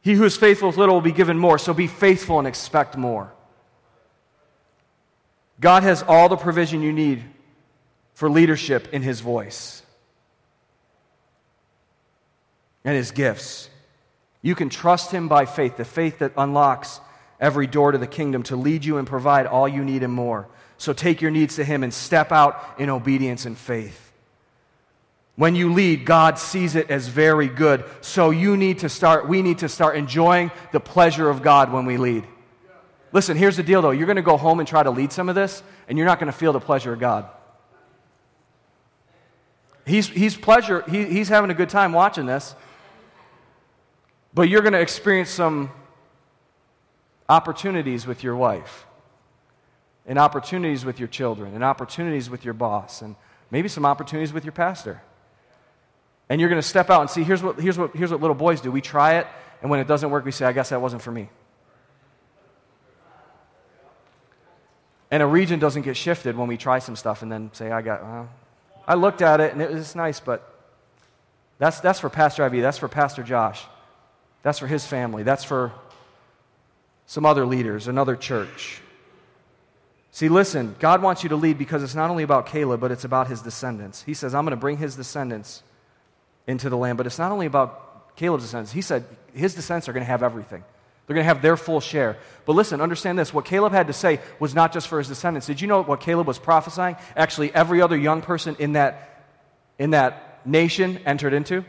He who is faithful with little will be given more, so be faithful and expect more. God has all the provision you need for leadership in his voice and his gifts. You can trust him by faith, the faith that unlocks every door to the kingdom to lead you and provide all you need and more. So take your needs to him and step out in obedience and faith. When you lead, God sees it as very good. So you need to start, we need to start enjoying the pleasure of God when we lead. Listen, here's the deal though. You're going to go home and try to lead some of this, and you're not going to feel the pleasure of God. He's, he's pleasure, he, he's having a good time watching this. But you're going to experience some opportunities with your wife, and opportunities with your children, and opportunities with your boss, and maybe some opportunities with your pastor. And you're going to step out and see here's what, here's, what, here's what little boys do. We try it, and when it doesn't work, we say, I guess that wasn't for me. And a region doesn't get shifted when we try some stuff and then say, I got, well, I looked at it and it was nice, but that's, that's for Pastor Ivy, that's for Pastor Josh. That's for his family. That's for some other leaders, another church. See, listen, God wants you to lead because it's not only about Caleb, but it's about his descendants. He says, I'm going to bring his descendants into the land. But it's not only about Caleb's descendants. He said his descendants are going to have everything. They're going to have their full share. But listen, understand this. What Caleb had to say was not just for his descendants. Did you know what Caleb was prophesying? Actually, every other young person in that, in that nation entered into.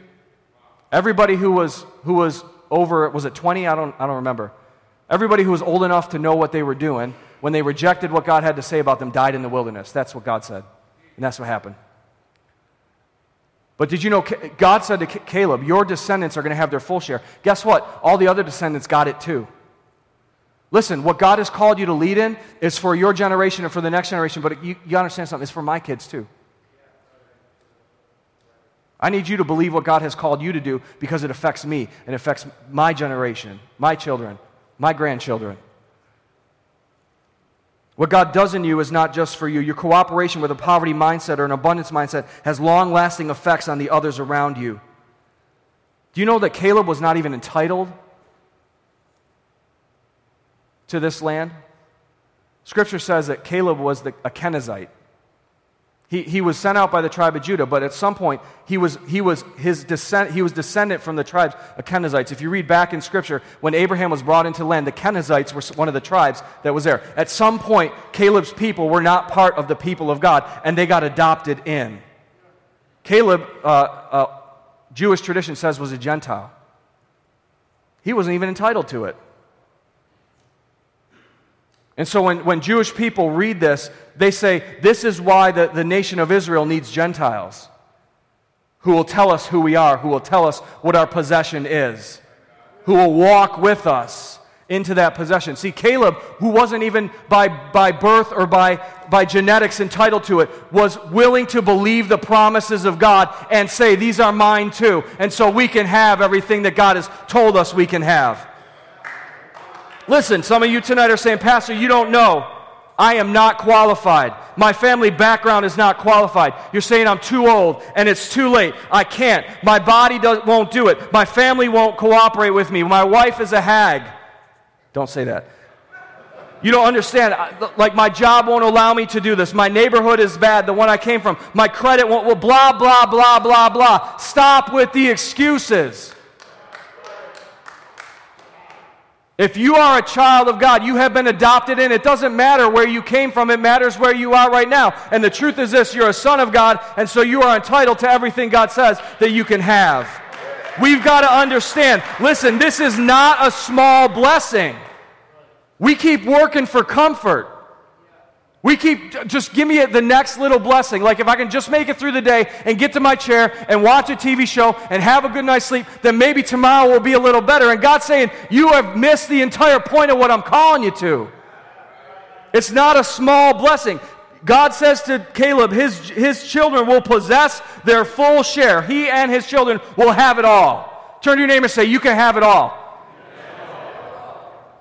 Everybody who was, who was over, was it 20? I don't, I don't remember. Everybody who was old enough to know what they were doing, when they rejected what God had to say about them, died in the wilderness. That's what God said. And that's what happened. But did you know God said to Caleb, Your descendants are going to have their full share. Guess what? All the other descendants got it too. Listen, what God has called you to lead in is for your generation and for the next generation, but you, you understand something, it's for my kids too. I need you to believe what God has called you to do because it affects me and affects my generation, my children, my grandchildren. What God does in you is not just for you. Your cooperation with a poverty mindset or an abundance mindset has long lasting effects on the others around you. Do you know that Caleb was not even entitled to this land? Scripture says that Caleb was the, a Kenizzite. He, he was sent out by the tribe of Judah, but at some point he was, he was, his descent, he was descendant from the tribes of Kenizzites. If you read back in Scripture, when Abraham was brought into land, the Kenizzites were one of the tribes that was there. At some point, Caleb's people were not part of the people of God, and they got adopted in. Caleb, uh, uh, Jewish tradition says, was a Gentile. He wasn't even entitled to it. And so when, when Jewish people read this, they say, This is why the, the nation of Israel needs Gentiles who will tell us who we are, who will tell us what our possession is, who will walk with us into that possession. See, Caleb, who wasn't even by, by birth or by, by genetics entitled to it, was willing to believe the promises of God and say, These are mine too. And so we can have everything that God has told us we can have. Listen, some of you tonight are saying, Pastor, you don't know. I am not qualified. My family background is not qualified. You're saying I'm too old and it's too late. I can't. My body does, won't do it. My family won't cooperate with me. My wife is a hag. Don't say that. You don't understand. Like, my job won't allow me to do this. My neighborhood is bad, the one I came from. My credit won't, well, blah, blah, blah, blah, blah. Stop with the excuses. If you are a child of God, you have been adopted in. It doesn't matter where you came from, it matters where you are right now. And the truth is this you're a son of God, and so you are entitled to everything God says that you can have. We've got to understand listen, this is not a small blessing. We keep working for comfort. We keep, just give me the next little blessing. Like if I can just make it through the day and get to my chair and watch a TV show and have a good night's sleep, then maybe tomorrow will be a little better. And God's saying, You have missed the entire point of what I'm calling you to. It's not a small blessing. God says to Caleb, his, his children will possess their full share. He and his children will have it all. Turn to your neighbor and say, You can have it all.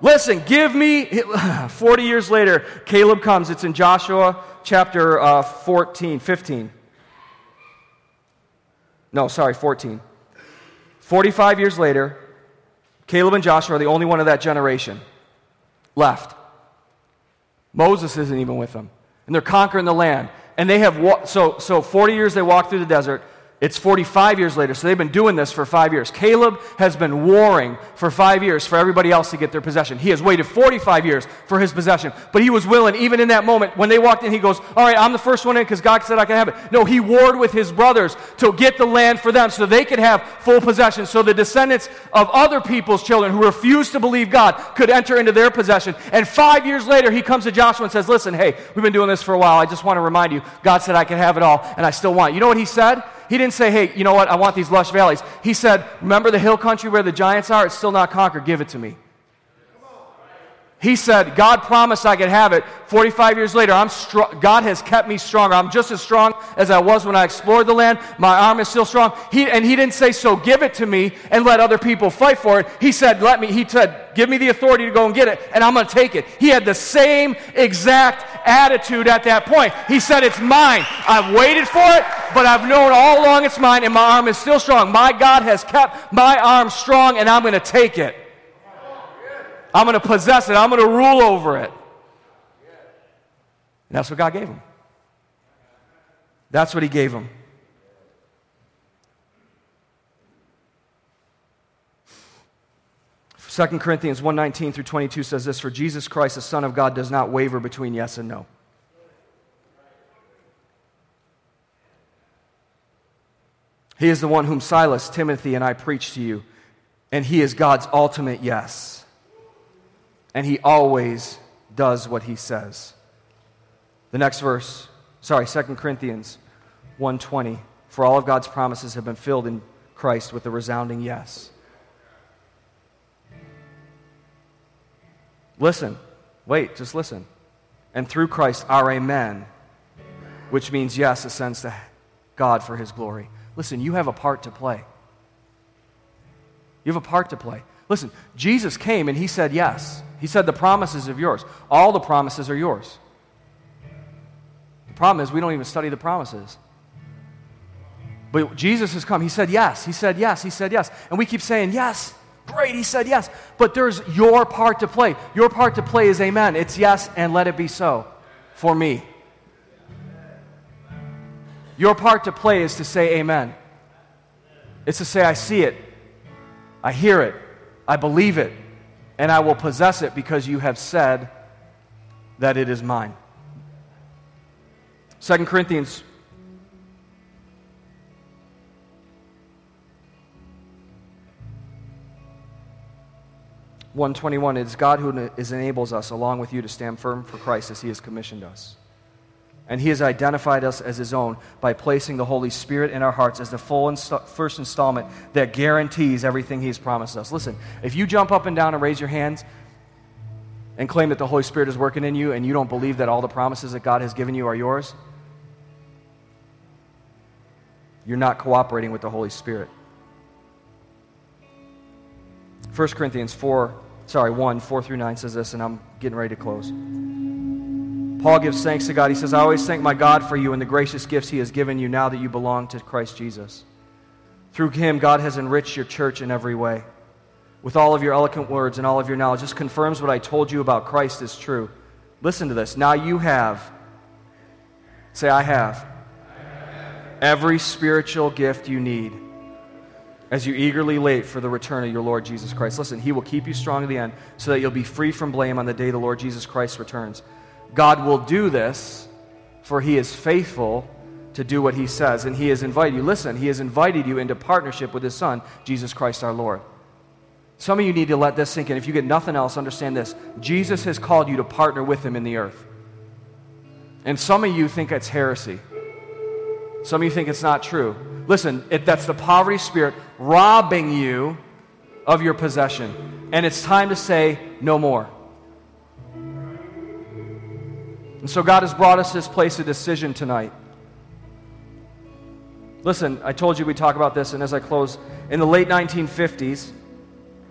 Listen, give me, <sighs> 40 years later, Caleb comes. It's in Joshua chapter uh, 14, 15. No, sorry, 14. 45 years later, Caleb and Joshua are the only one of that generation left. Moses isn't even with them. And they're conquering the land. And they have, wa- so, so 40 years they walk through the desert. It's 45 years later, so they've been doing this for five years. Caleb has been warring for five years for everybody else to get their possession. He has waited 45 years for his possession, but he was willing, even in that moment, when they walked in, he goes, All right, I'm the first one in because God said I can have it. No, he warred with his brothers to get the land for them so they could have full possession, so the descendants of other people's children who refused to believe God could enter into their possession. And five years later, he comes to Joshua and says, Listen, hey, we've been doing this for a while. I just want to remind you, God said I can have it all, and I still want it. You know what he said? He didn't say, hey, you know what, I want these lush valleys. He said, remember the hill country where the giants are? It's still not conquered. Give it to me. He said, God promised I could have it. 45 years later, I'm str- God has kept me stronger. I'm just as strong as I was when I explored the land. My arm is still strong. He, and he didn't say, so give it to me and let other people fight for it. He said, let me, he said, give me the authority to go and get it, and I'm going to take it. He had the same exact attitude at that point. He said, it's mine. I've waited for it, but I've known all along it's mine, and my arm is still strong. My God has kept my arm strong, and I'm going to take it. I'm going to possess it. I'm going to rule over it. And that's what God gave him. That's what he gave him. Second Corinthians 1:19 through 22 says this for Jesus Christ the son of God does not waver between yes and no. He is the one whom Silas, Timothy and I preach to you and he is God's ultimate yes and he always does what he says. The next verse, sorry, 2 Corinthians 1:20, for all of God's promises have been filled in Christ with a resounding yes. Listen. Wait, just listen. And through Christ, our amen, which means yes, ascends to God for his glory. Listen, you have a part to play. You have a part to play. Listen, Jesus came and he said yes. He said the promises are yours. All the promises are yours. The problem is we don't even study the promises. But Jesus has come. He said yes. He said yes. He said yes. And we keep saying yes. Great, he said yes. But there's your part to play. Your part to play is amen. It's yes, and let it be so for me. Your part to play is to say amen. It's to say, I see it, I hear it, I believe it, and I will possess it because you have said that it is mine. 2 Corinthians 121 it is god who is enables us along with you to stand firm for christ as he has commissioned us and he has identified us as his own by placing the holy spirit in our hearts as the full inst- first installment that guarantees everything he's promised us listen if you jump up and down and raise your hands and claim that the holy spirit is working in you and you don't believe that all the promises that god has given you are yours you're not cooperating with the holy spirit 1 corinthians 4 sorry, 1, 4 through 9 says this, and I'm getting ready to close. Paul gives thanks to God. He says, I always thank my God for you and the gracious gifts he has given you now that you belong to Christ Jesus. Through him, God has enriched your church in every way. With all of your eloquent words and all of your knowledge, this confirms what I told you about Christ is true. Listen to this. Now you have, say, I have, every spiritual gift you need as you eagerly wait for the return of your Lord Jesus Christ. Listen, He will keep you strong to the end so that you'll be free from blame on the day the Lord Jesus Christ returns. God will do this, for He is faithful to do what He says. And He has invited you, listen, He has invited you into partnership with His Son, Jesus Christ our Lord. Some of you need to let this sink in. If you get nothing else, understand this Jesus has called you to partner with Him in the earth. And some of you think it's heresy. Some of you think it's not true. Listen, it, that's the poverty spirit robbing you of your possession. And it's time to say no more. And so God has brought us this place of decision tonight. Listen, I told you we talk about this, and as I close, in the late 1950s,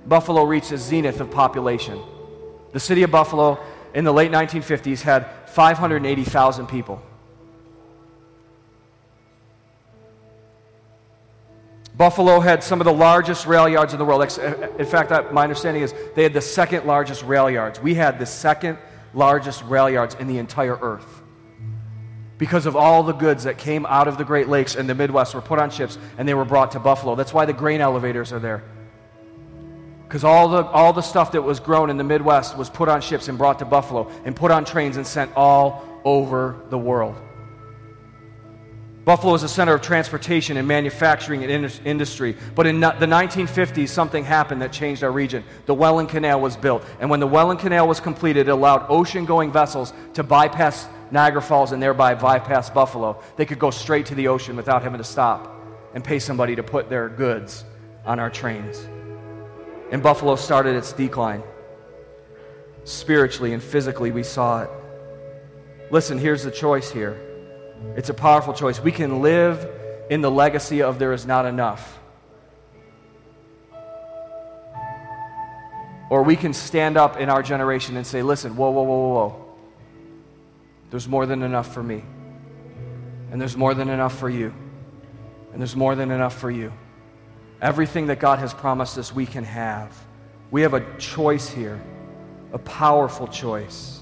Buffalo reached a zenith of population. The city of Buffalo in the late 1950s had 580,000 people. Buffalo had some of the largest rail yards in the world. In fact, my understanding is they had the second largest rail yards. We had the second largest rail yards in the entire earth. Because of all the goods that came out of the Great Lakes and the Midwest were put on ships and they were brought to Buffalo. That's why the grain elevators are there. Because all the, all the stuff that was grown in the Midwest was put on ships and brought to Buffalo and put on trains and sent all over the world. Buffalo is a center of transportation and manufacturing and industry. But in the 1950s, something happened that changed our region. The Welland Canal was built. And when the Welland Canal was completed, it allowed ocean going vessels to bypass Niagara Falls and thereby bypass Buffalo. They could go straight to the ocean without having to stop and pay somebody to put their goods on our trains. And Buffalo started its decline. Spiritually and physically, we saw it. Listen, here's the choice here. It's a powerful choice. We can live in the legacy of there is not enough. Or we can stand up in our generation and say, listen, whoa, whoa, whoa, whoa, whoa. There's more than enough for me. And there's more than enough for you. And there's more than enough for you. Everything that God has promised us, we can have. We have a choice here, a powerful choice.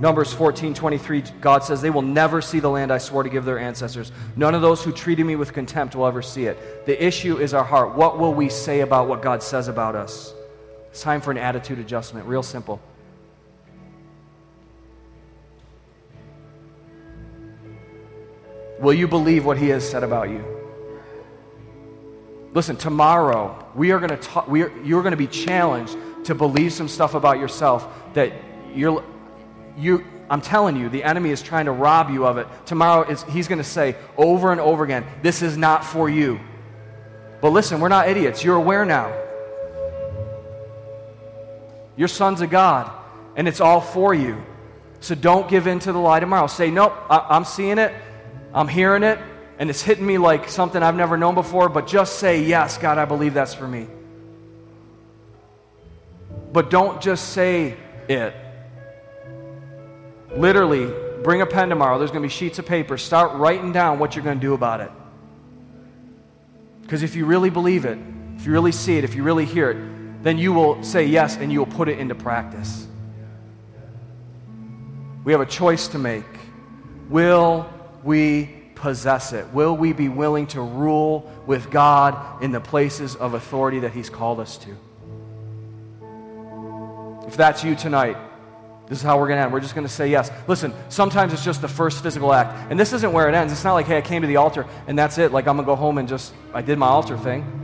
Numbers 14, 23, God says, They will never see the land I swore to give their ancestors. None of those who treated me with contempt will ever see it. The issue is our heart. What will we say about what God says about us? It's time for an attitude adjustment. Real simple. Will you believe what He has said about you? Listen, tomorrow we are going to talk, we are, you're going to be challenged to believe some stuff about yourself that you're you, I'm telling you, the enemy is trying to rob you of it. Tomorrow, is, he's going to say over and over again, This is not for you. But listen, we're not idiots. You're aware now. You're sons of God, and it's all for you. So don't give in to the lie tomorrow. Say, nope, I- am seeing it, I'm hearing it, and it's hitting me like something I've never known before, but just say, yes, God, I believe that's for me. But don't just say it. Literally, bring a pen tomorrow. There's going to be sheets of paper. Start writing down what you're going to do about it. Because if you really believe it, if you really see it, if you really hear it, then you will say yes and you will put it into practice. We have a choice to make. Will we possess it? Will we be willing to rule with God in the places of authority that He's called us to? If that's you tonight, this is how we're going to end. We're just going to say yes. Listen, sometimes it's just the first physical act. And this isn't where it ends. It's not like, hey, I came to the altar and that's it. Like, I'm going to go home and just, I did my altar thing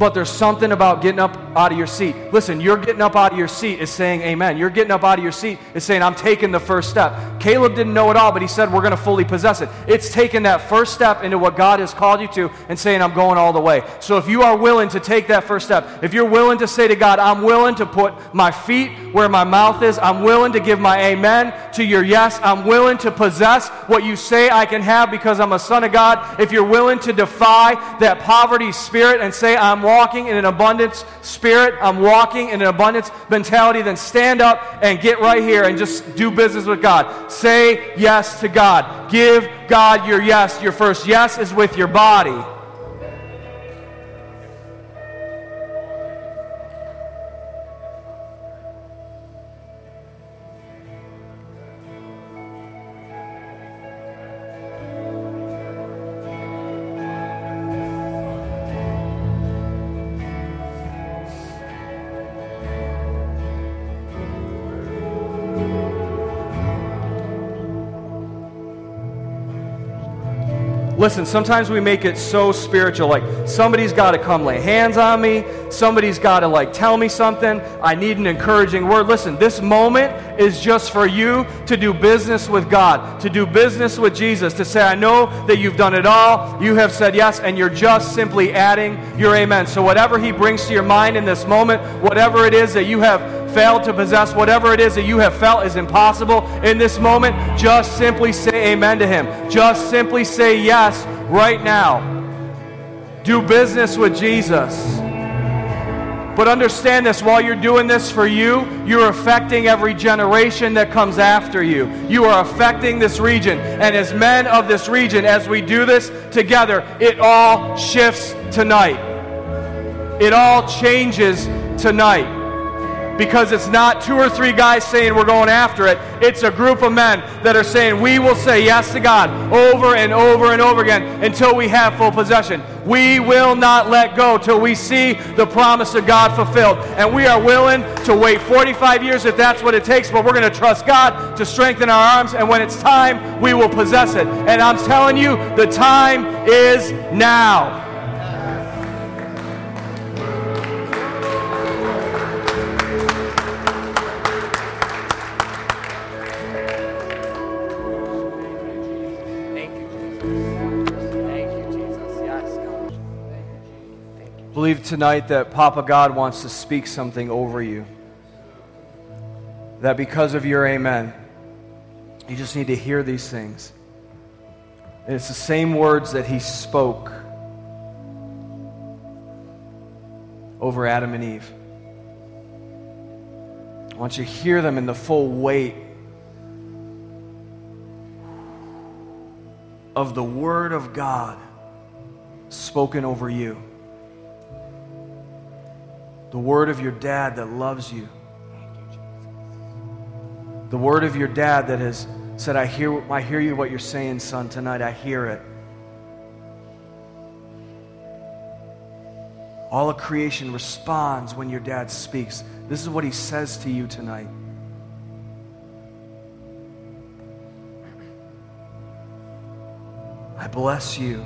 but there's something about getting up out of your seat. Listen, you're getting up out of your seat is saying amen. You're getting up out of your seat is saying, I'm taking the first step. Caleb didn't know it all, but he said, We're going to fully possess it. It's taking that first step into what God has called you to and saying, I'm going all the way. So if you are willing to take that first step, if you're willing to say to God, I'm willing to put my feet where my mouth is, I'm willing to give my amen to your yes, I'm willing to possess what you say I can have because I'm a son of God. If you're willing to defy that poverty spirit and say, I'm walking in an abundance spirit, I'm walking in an abundance mentality, then stand up and get right here and just do business with God. Say yes to God. Give God your yes. Your first yes is with your body. Listen, sometimes we make it so spiritual. Like somebody's got to come lay hands on me. Somebody's got to like tell me something. I need an encouraging word. Listen, this moment is just for you to do business with God, to do business with Jesus, to say, I know that you've done it all. You have said yes, and you're just simply adding your amen. So whatever He brings to your mind in this moment, whatever it is that you have failed to possess, whatever it is that you have felt is impossible in this moment, just simply say amen to Him. Just simply say yes right now. Do business with Jesus. But understand this while you're doing this for you, you're affecting every generation that comes after you. You are affecting this region. And as men of this region, as we do this together, it all shifts tonight. It all changes tonight because it's not two or three guys saying we're going after it. It's a group of men that are saying we will say yes to God over and over and over again until we have full possession. We will not let go till we see the promise of God fulfilled. And we are willing to wait 45 years if that's what it takes, but we're going to trust God to strengthen our arms. And when it's time, we will possess it. And I'm telling you, the time is now. Believe tonight that Papa God wants to speak something over you. That because of your amen, you just need to hear these things. And it's the same words that he spoke over Adam and Eve. I want you to hear them in the full weight of the Word of God spoken over you the word of your dad that loves you. The word of your dad that has said, I hear, I hear you what you're saying, son, tonight. I hear it. All of creation responds when your dad speaks. This is what he says to you tonight. I bless you.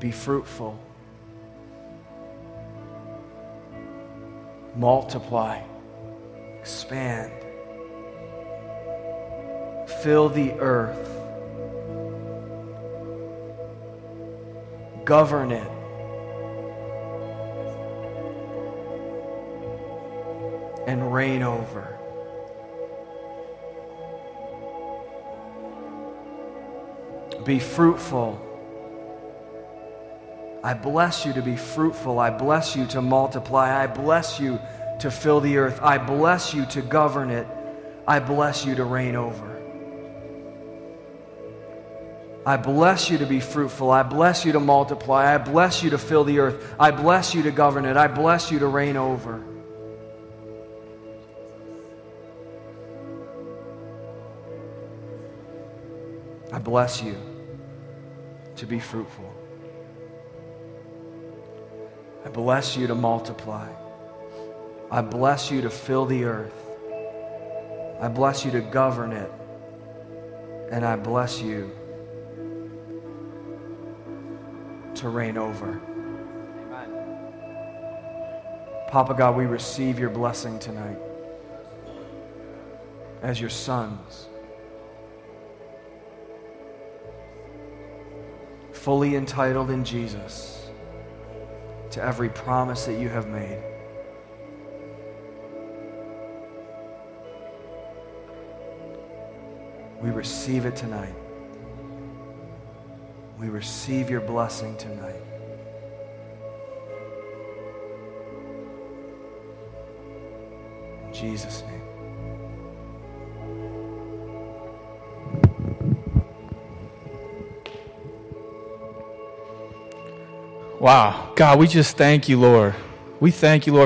Be fruitful. multiply, expand, fill the earth, govern it. And reign over. Be fruitful I bless you to be fruitful. I bless you to multiply. I bless you to fill the earth. I bless you to govern it. I bless you to reign over. I bless you to be fruitful. I bless you to multiply. I bless you to fill the earth. I bless you to govern it. I bless you to reign over. I bless you to be fruitful. I bless you to multiply. I bless you to fill the earth. I bless you to govern it. And I bless you to reign over. Amen. Papa God, we receive your blessing tonight as your sons. Fully entitled in Jesus to every promise that you have made. We receive it tonight. We receive your blessing tonight. In Jesus' name. Wow. God, we just thank you, Lord. We thank you, Lord.